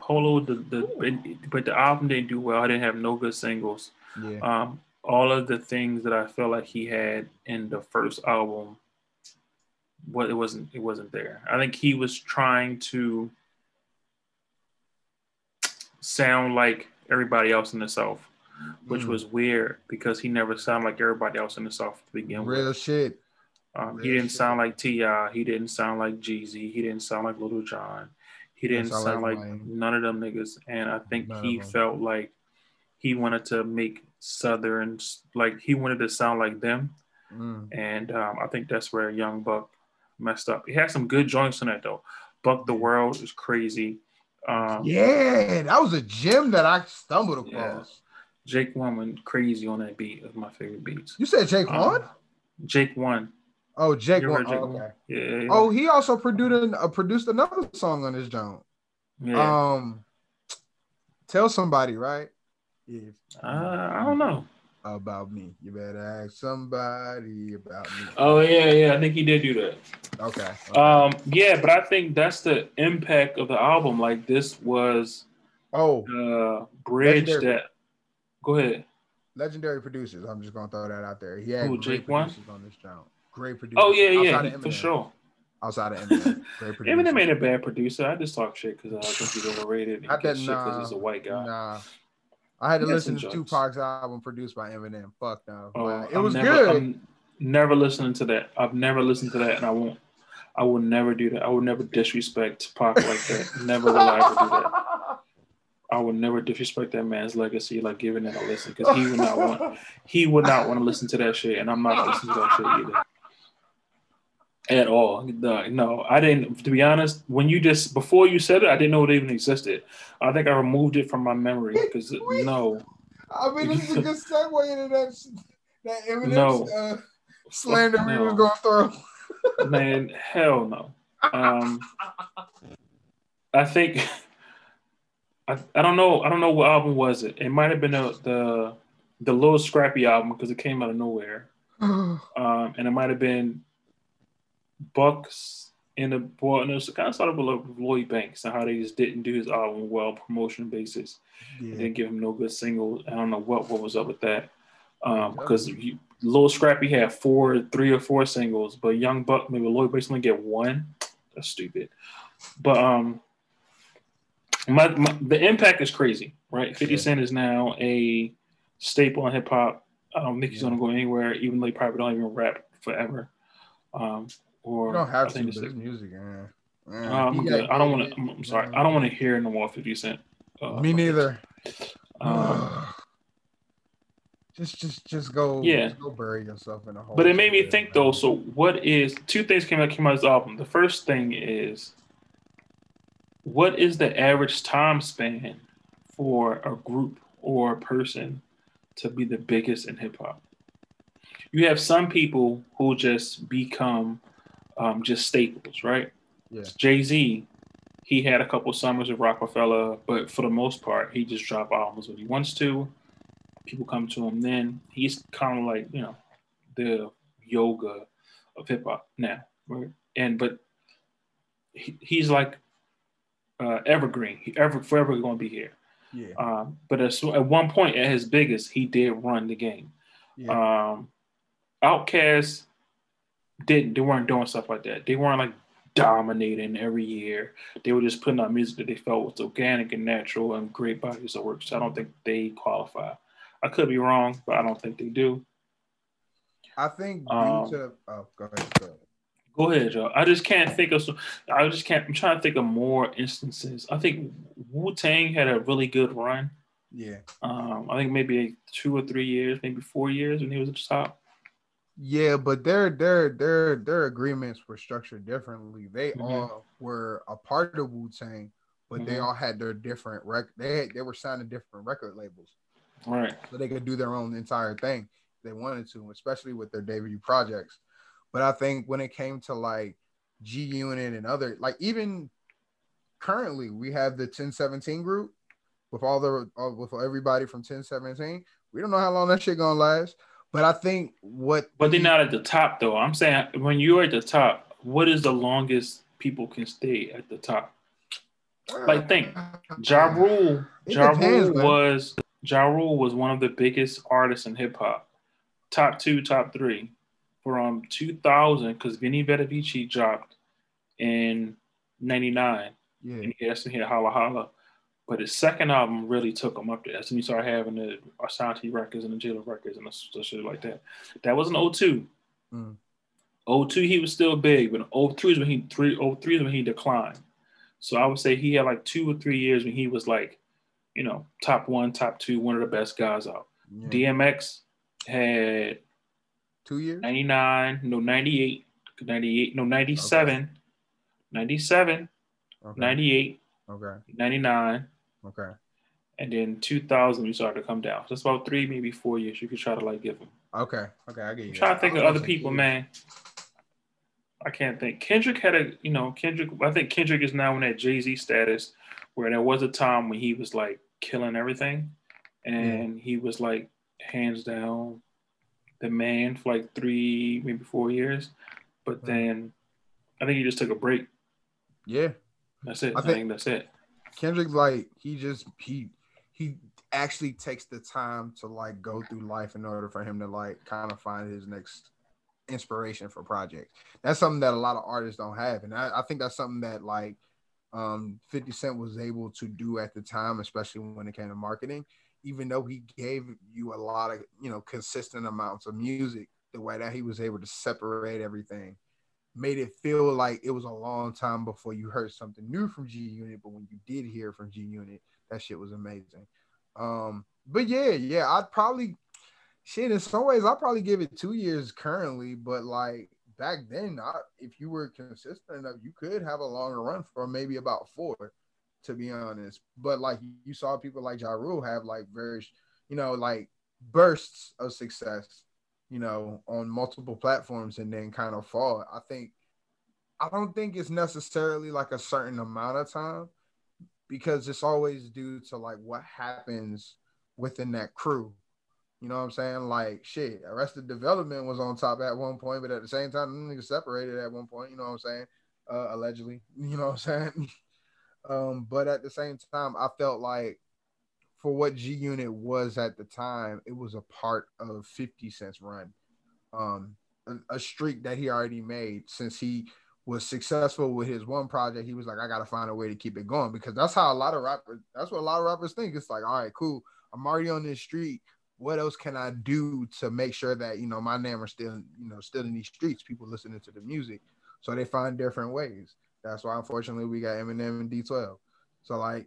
Polo the, the but the album didn't do well. I didn't have no good singles. Yeah. Um, all of the things that I felt like he had in the first album, what it wasn't it wasn't there. I think he was trying to sound like everybody else in the South, which mm. was weird because he never sounded like everybody else in the South to begin Real with. Real shit. Um, Real he didn't shit. sound like T.I. He didn't sound like Jeezy. He didn't sound like Lil Jon. He didn't sound, sound like, like none of them niggas. And I think none he felt like he wanted to make Southern, like he wanted to sound like them. Mm. And um, I think that's where Young Buck messed up. He had some good joints in that though. Buck the World is crazy. Um, yeah, that was a gem that I stumbled across. Yeah. Jake One went crazy on that beat of my favorite beats. You said Jake um, One? Jake One. Oh, Jake One. Jake oh, okay. One? Yeah, yeah, Oh, he also produced uh, produced another song on his joint. Yeah. Um, tell somebody, right? If uh, I don't know about me. You better ask somebody about me. Oh yeah, yeah. I think he did do that. Okay. okay. Um, yeah, but I think that's the impact of the album. Like this was oh the bridge legendary. that. Go ahead. Legendary producers. I'm just gonna throw that out there. He had Ooh, great producers on this channel. Great producers. Oh yeah, yeah, for sure. Outside of Eminem, great producer. *laughs* Eminem ain't a bad producer. I just talk shit because I think he's overrated. I shit because he's a white guy. Nah, I had to listen to. Tupac's album produced by Eminem. Fuck no. Oh, it I'm was never, good. I'm never listening to that. I've never listened to that, and I won't. I will never do that. I will never disrespect Tupac like that. *laughs* never will I ever do that. I would never disrespect that man's legacy, like giving it a listen, because he would not want. He would not want to listen to that shit, and I'm not listening to that shit either at all. No, no, I didn't. To be honest, when you just before you said it, I didn't know it even existed. I think I removed it from my memory because no. I mean, this is a good segue into that that Eminem no. uh, slander no. we were going through. Man, hell no. Um, I think I, I don't know. I don't know what album was it. It might have been a, the the Lil Scrappy album because it came out of nowhere, *sighs* um, and it might have been Bucks in the well, and it was kind of started with Lloyd Banks and how they just didn't do his album well promotion basis. Yeah. They didn't give him no good singles. I don't know what what was up with that. Um, because you, Lil Scrappy had four, three or four singles, but Young Buck maybe Lloyd Banks only get one. That's stupid. But um, my, my the impact is crazy, right? Fifty yeah. Cent is now a staple in hip hop. I don't think he's gonna go anywhere, even though he probably don't even rap forever. Um, or you don't have to. But his music, man. man um, I don't want to. I'm, I'm, sorry. I don't want to hear no more Fifty Cent. Uh, Me neither. Um, *sighs* just, just, just go. Yeah. Just go bury yourself in a hole. But it made me think man. though. So, what is two things came out came out of this album? The first thing is, what is the average time span for a group or a person to be the biggest in hip hop? You have some people who just become um, just staples, right? Yeah. Jay Z, he had a couple summers with Roc-A-Fella, but for the most part, he just drop albums when he wants to. People come to him then. He's kind of like you know the yoga of hip hop now, right? And but he, he's like uh, evergreen. He ever forever going to be here. Yeah. Um, but at, at one point, at his biggest, he did run the game. Yeah. Um, Outkast didn't they weren't doing stuff like that. They weren't like dominating every year. They were just putting out music that they felt was organic and natural and great bodies of work. So I don't think they qualify. I could be wrong, but I don't think they do. I think um, to, oh, go ahead, go ahead. Go ahead, Joe. I just can't think of. I just can't. I'm trying to think of more instances. I think Wu Tang had a really good run. Yeah. Um, I think maybe two or three years, maybe four years when he was at the top. Yeah, but their their their their agreements were structured differently. They mm-hmm. all were a part of Wu Tang, but mm-hmm. they all had their different rec. They had, they were signing different record labels, right? So they could do their own entire thing they wanted to, especially with their debut projects. But I think when it came to like G Unit and other, like even currently, we have the 1017 group with all the all, with everybody from 1017. We don't know how long that shit gonna last. But I think what But they're not at the top though. I'm saying when you're at the top, what is the longest people can stay at the top? Like think Ja Rule, ja Rule was Ja Rule was one of the biggest artists in hip hop. Top two, top three. From 2000, because Vinny Vidi dropped in 99. Yeah. And he has to hit Holla Holla. But his second album really took him up there. That's when he started having the Ashanti records and the Jada records and the shit like that. That was an 02. Mm. 02 he was still big, but 03 is when he three 03 is when he declined. So I would say he had like two or three years when he was like, you know, top one, top two, one of the best guys out. Yeah. DMX had two years 99, no 98, 98, no 97, okay. 97, okay. 98, okay. 99, Okay. And then 2000, we started to come down. Just about three, maybe four years. You could try to like give them. Okay. Okay. I get you. I'm to think of other people, man. I can't think. Kendrick had a, you know, Kendrick. I think Kendrick is now in that Jay Z status, where there was a time when he was like killing everything, and he was like hands down the man for like three, maybe four years. But mm. then I think he just took a break. Yeah. That's it. I, I think, think that's it. Kendrick, like he just he he actually takes the time to like go through life in order for him to like kind of find his next inspiration for projects. That's something that a lot of artists don't have, and I, I think that's something that like um 50 Cent was able to do at the time, especially when it came to marketing. Even though he gave you a lot of you know consistent amounts of music, the way that he was able to separate everything made it feel like it was a long time before you heard something new from G Unit, but when you did hear from G Unit, that shit was amazing. Um, but yeah, yeah, I'd probably shit in some ways I'd probably give it two years currently, but like back then, I, if you were consistent enough, you could have a longer run for maybe about four, to be honest. But like you saw people like Ja Rule have like very, you know, like bursts of success you know, on multiple platforms and then kind of fall. I think I don't think it's necessarily like a certain amount of time because it's always due to like what happens within that crew. You know what I'm saying? Like shit, Arrested Development was on top at one point, but at the same time, niggas separated at one point. You know what I'm saying? Uh, allegedly. *laughs* You know what I'm saying? *laughs* um, but at the same time, I felt like for what G Unit was at the time, it was a part of 50 Cent's run. Um, a, a streak that he already made since he was successful with his one project, he was like, I gotta find a way to keep it going because that's how a lot of rappers. That's what a lot of rappers think. It's like, all right, cool. I'm already on this street. What else can I do to make sure that you know my name are still you know still in these streets? People listening to the music, so they find different ways. That's why unfortunately we got Eminem and D12. So like,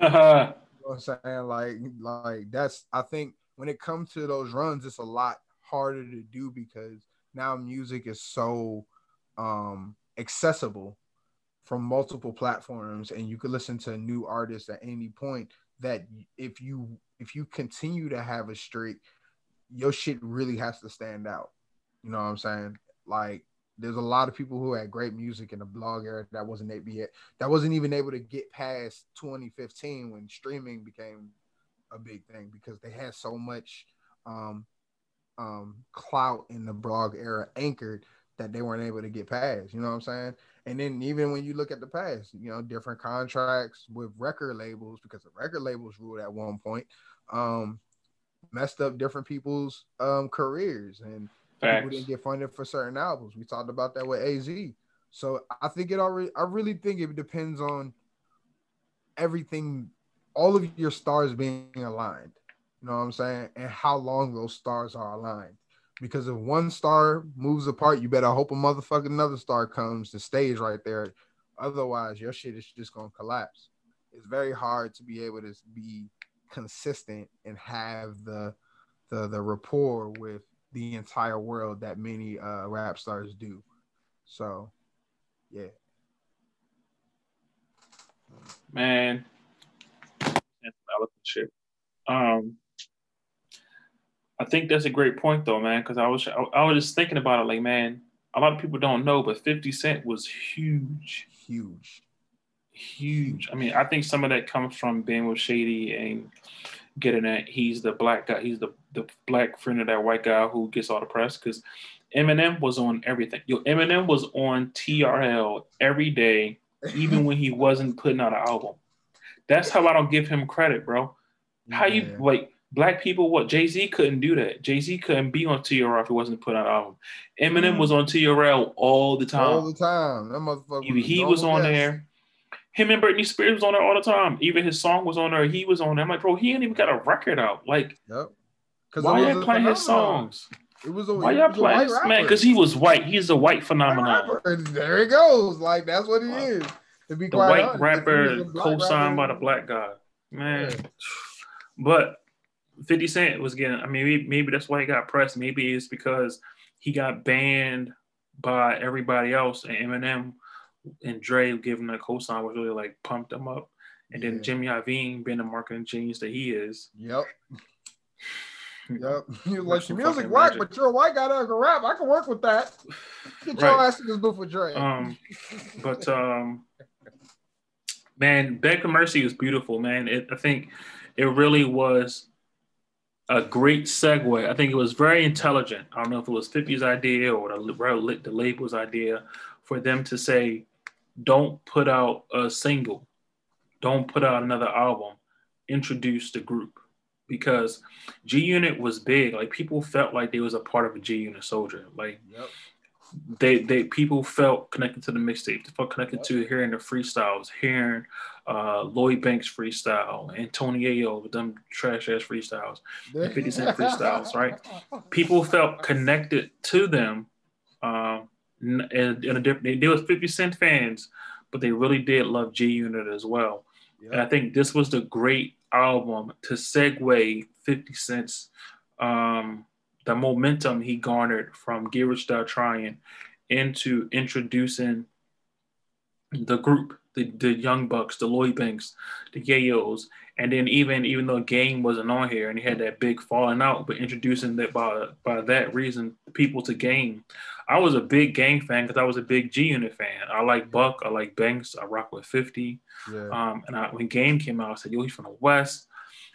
*laughs* *laughs* know what I'm saying? Like, like that's I think when it comes to those runs, it's a lot harder to do because now music is so um accessible from multiple platforms and you could listen to new artists at any point that if you if you continue to have a streak your shit really has to stand out you know what i'm saying like there's a lot of people who had great music in the blog era that wasn't able that wasn't even able to get past 2015 when streaming became a big thing because they had so much um um clout in the blog era anchored that they weren't able to get past. You know what I'm saying? And then even when you look at the past, you know, different contracts with record labels because the record labels ruled at one point, um, messed up different people's um careers and Facts. people didn't get funded for certain albums. We talked about that with AZ. So I think it already I really think it depends on everything, all of your stars being aligned. You know what I'm saying? And how long those stars are aligned because if one star moves apart, you better hope a motherfucking another star comes to stage right there. Otherwise, your shit is just gonna collapse. It's very hard to be able to be consistent and have the the the rapport with the entire world that many uh rap stars do. So, yeah. Man, shit. Um, I think that's a great point though, man. Because I was I, I, was just thinking about it, like, man, a lot of people don't know, but Fifty Cent was huge, huge, huge. I mean, I think some of that comes from being with Shady and getting that he's the black guy, he's the the black friend of that white guy who gets all the press. Because Eminem was on everything. Yo, Eminem was on TRL every day, even when he wasn't putting out an album. That's how I don't give him credit, bro. How yeah. you like? Black people, what Jay Z couldn't do that. Jay Z couldn't be on TRL if he wasn't put out an album. Eminem mm. was on TRL all the time. All the time. That motherfucker. Even he was on there. Him and Britney Spears was on there all the time. Even his song was on there. He was on there. I'm like, bro, he ain't even got a record out. Like, yep. why y'all playing his songs? It was a, why y'all playing man? Because he was white. He's a white phenomenon. *laughs* There he goes. Like that's what he is. To be the white honest, rapper co-signed by the black guy. Man. Yeah. But 50 Cent was getting, I mean, maybe, maybe that's why he got pressed. Maybe it's because he got banned by everybody else and Eminem and Dre giving a cosign was really like pumped him up. And yeah. then Jimmy Iovine being the marketing genius that he is. Yep. *laughs* Yep. *laughs* You like your music white, but you're a white guy that can rap. I can work with that. *laughs* Get your right. ass in this booth with Dre. Um, but um, man, for Mercy is beautiful, man. It, I think it really was a great segue. I think it was very intelligent. I don't know if it was 50's idea or the, the label's idea for them to say, don't put out a single, don't put out another album, introduce the group. Because G Unit was big. Like people felt like they was a part of a G Unit soldier. Like yep they they people felt connected to the mixtape. They felt connected to hearing the freestyles, hearing uh, Lloyd Banks freestyle, Antonio with them trash ass freestyles, and *laughs* 50 Cent freestyles, right? People felt connected to them. Um, in a they, they was 50 Cent fans, but they really did love G Unit as well. Yep. And I think this was the great album to segue 50 Cent's um, the momentum he garnered from Get Rich Die Trying into introducing the group, the, the Young Bucks, the Lloyd Banks, the Yayos, and then even even though Game wasn't on here and he had that big falling out, but introducing that by by that reason people to Game. I was a big Game fan because I was a big G Unit fan. I like Buck, I like Banks, I rock with 50. Yeah. Um, and I, when Game came out, I said, "Yo, he's from the West.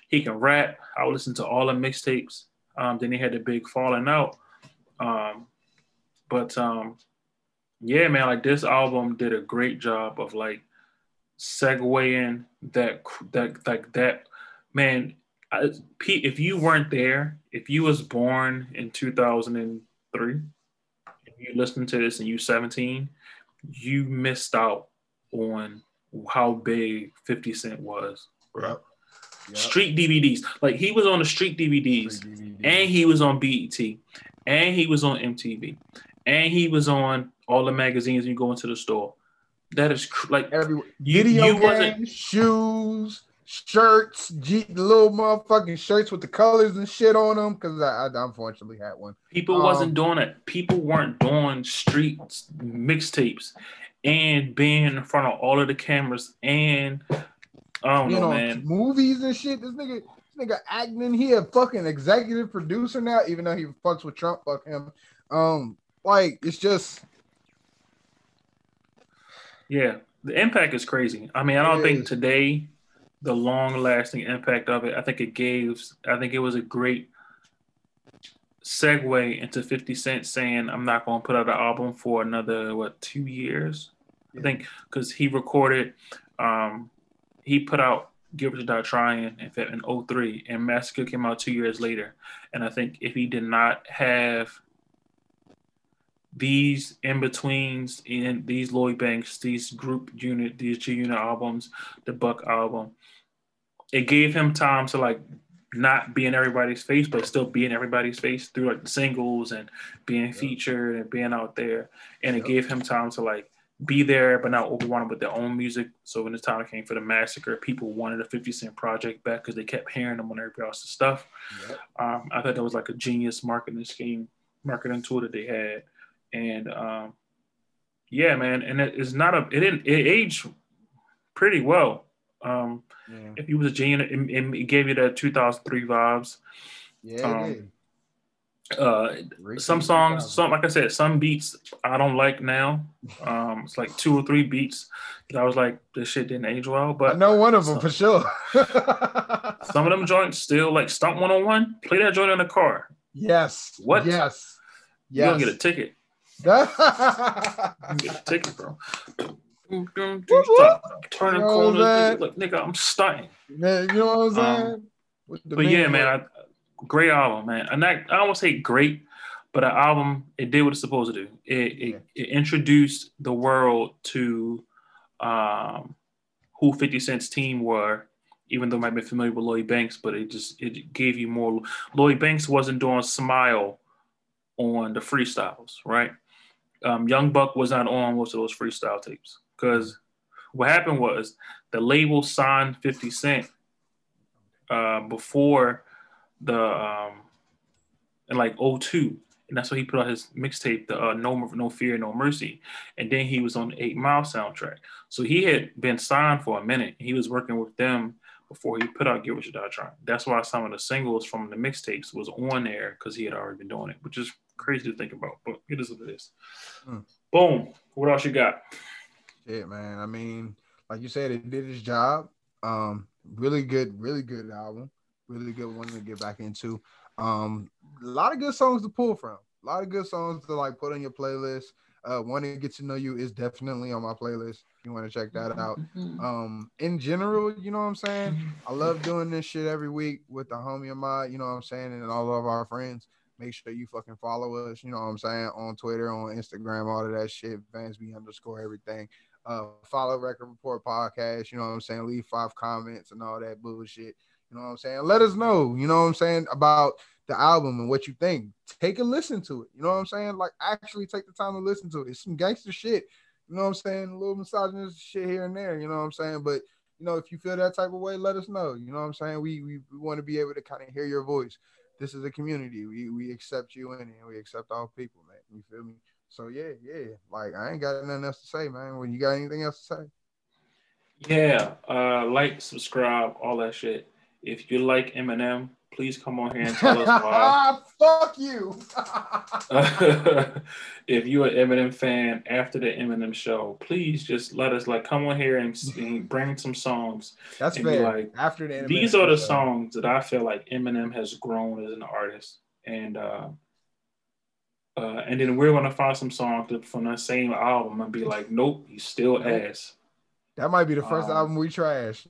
He can rap." I would listen to all the mixtapes. Um, then he had the big falling out. Um, but um, yeah, man, like this album did a great job of like segueing that that like that man. I, Pete, if you weren't there, if you was born in 2003, if you listened to this and you 17, you missed out on how big 50 Cent was. Yep. Yep. Street DVDs. Like he was on the street DVDs, street DVDs, and he was on BET, and he was on MTV, and he was on all the magazines. you go into the store. That is cr- like every video you games, shoes, shirts, G, little motherfucking shirts with the colors and shit on them. Because I, I, unfortunately had one. People um, wasn't doing it. People weren't doing street mixtapes and being in front of all of the cameras and I don't you know, know, man. Movies and shit. This nigga, this nigga acting. He a fucking executive producer now, even though he fucks with Trump. Fuck him. Um, like it's just. Yeah, the impact is crazy. I mean, I don't think today the long lasting impact of it. I think it gave. I think it was a great segue into 50 Cent saying, I'm not going to put out an album for another, what, two years? Yeah. I think because he recorded um, he put out Get Rich Die Trying in, in 03, and Massacre came out two years later. And I think if he did not have these in betweens in these Lloyd Banks, these group unit, these G unit albums, the Buck album, it gave him time to like not be in everybody's face, but still be in everybody's face through like the singles and being featured and being out there. And it gave him time to like be there, but not overwhelmed with their own music. So when the time came for the massacre, people wanted a 50 Cent project back because they kept hearing them on everybody else's stuff. Yep. Um, I thought that was like a genius marketing scheme, marketing tool that they had. And um, yeah, man, and it is not a it didn't it aged pretty well. Um, yeah. If you was a genius, it, it, gave you that 2003 vibes. Yeah. Um, uh, some songs, some like I said, some beats I don't like now. Um, it's like two or three beats that I was like, this shit didn't age well. But I know one of them some, for sure. *laughs* some of them joints still like Stunt 101. Play that joint in the car. Yes. What? Yes. Yes. You don't get a ticket. *laughs* you get a ticket, bro. Turning corners, look, nigga, I'm stunting. Man, you know what I'm saying? Um, but yeah, man, I, great album, man. And that, I don't want to say great, but an album it did what it's supposed to do. It it, it introduced the world to um, who 50 Cent's team were, even though I might be familiar with Lloyd Banks, but it just it gave you more. Lloyd Banks wasn't doing smile on the freestyles, right? Um, Young Buck was not on most of those freestyle tapes because what happened was the label signed 50 Cent uh, before the um in like 02 and that's why he put out his mixtape, the uh, No No Fear No Mercy, and then he was on the Eight Mile soundtrack. So he had been signed for a minute. He was working with them before he put out Get What You Die Trying. That's why some of the singles from the mixtapes was on there because he had already been doing it, which is crazy to think about, but it is what it is. Hmm. Boom. What else you got? Yeah, man. I mean, like you said, it did its job. Um, really good, really good album really good one to get back into. Um, a lot of good songs to pull from. A lot of good songs to like put on your playlist. Uh, one to get to know you is definitely on my playlist. If you want to check that out. Mm-hmm. Um, in general, you know what I'm saying. I love doing this shit every week with the homie of mine. You know what I'm saying, and all of our friends. Make sure you fucking follow us. You know what I'm saying on Twitter, on Instagram, all of that shit. Vansby underscore everything. Uh, follow Record Report podcast. You know what I'm saying. Leave five comments and all that bullshit. You know what I'm saying? Let us know, you know what I'm saying, about the album and what you think. Take a listen to it. You know what I'm saying? Like actually take the time to listen to it. It's some gangster shit. You know what I'm saying? A little misogynist shit here and there, you know what I'm saying? But you know, if you feel that type of way, let us know. You know what I'm saying? We we, we want to be able to kind of hear your voice. This is a community. We we accept you in and we accept all people, man. You feel me? So yeah, yeah. Like I ain't got nothing else to say, man. When you got anything else to say? Yeah, uh like, subscribe, all that shit. If you like Eminem, please come on here and tell us why. *laughs* Fuck you. *laughs* if you're an Eminem fan after the Eminem show, please just let us like come on here and, and bring some songs. That's fair. Like, after the Eminem these are the show. songs that I feel like Eminem has grown as an artist. and uh, uh, and then we're gonna find some songs from that same album and be like, nope, he's still ass. That might be the first um, album we trash.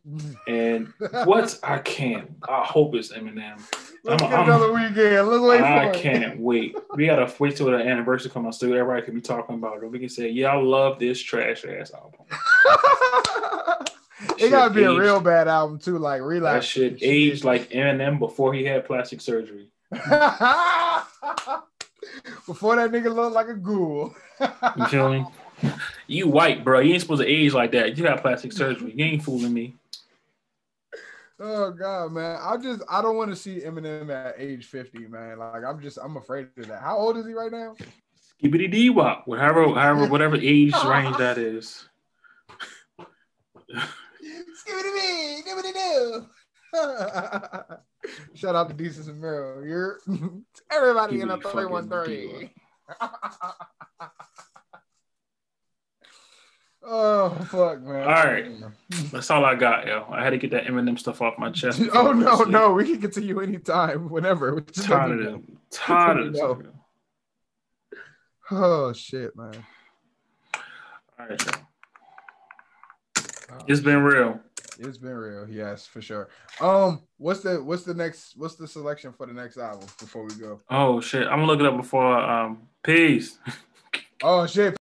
And *laughs* what I can't. I hope it's Eminem. Let's I'm, get I'm, another weekend. Let's wait I can't wait. We gotta wait till the anniversary come out so everybody can be talking about it. We can say, "Yeah, I love this trash ass album." *laughs* it gotta be aged, a real bad album too, like relax. That shit aged like Eminem before he had plastic surgery. *laughs* before that nigga looked like a ghoul. you feel me? You white, bro. You ain't supposed to age like that. You got plastic surgery. You ain't fooling me. Oh god, man. I just I don't want to see Eminem at age 50, man. Like I'm just I'm afraid of that. How old is he right now? Skibbity dee wop, whatever, however, whatever *laughs* age range that is. Skibbity skibbity doo. *laughs* Shout out to Desus and Mero. You're *laughs* everybody in a 313. Oh fuck, man! All right, that's all I got, yo. I had to get that Eminem stuff off my chest. *laughs* oh no, no, we can continue anytime, whenever. Tired of them. Tired of *laughs* them. Oh shit, man! All right, yo. It's been real. It's been real, yes, for sure. Um, what's the what's the next what's the selection for the next album before we go? Oh shit, I'm gonna look it up before. Um, peace. *laughs* Oh shit.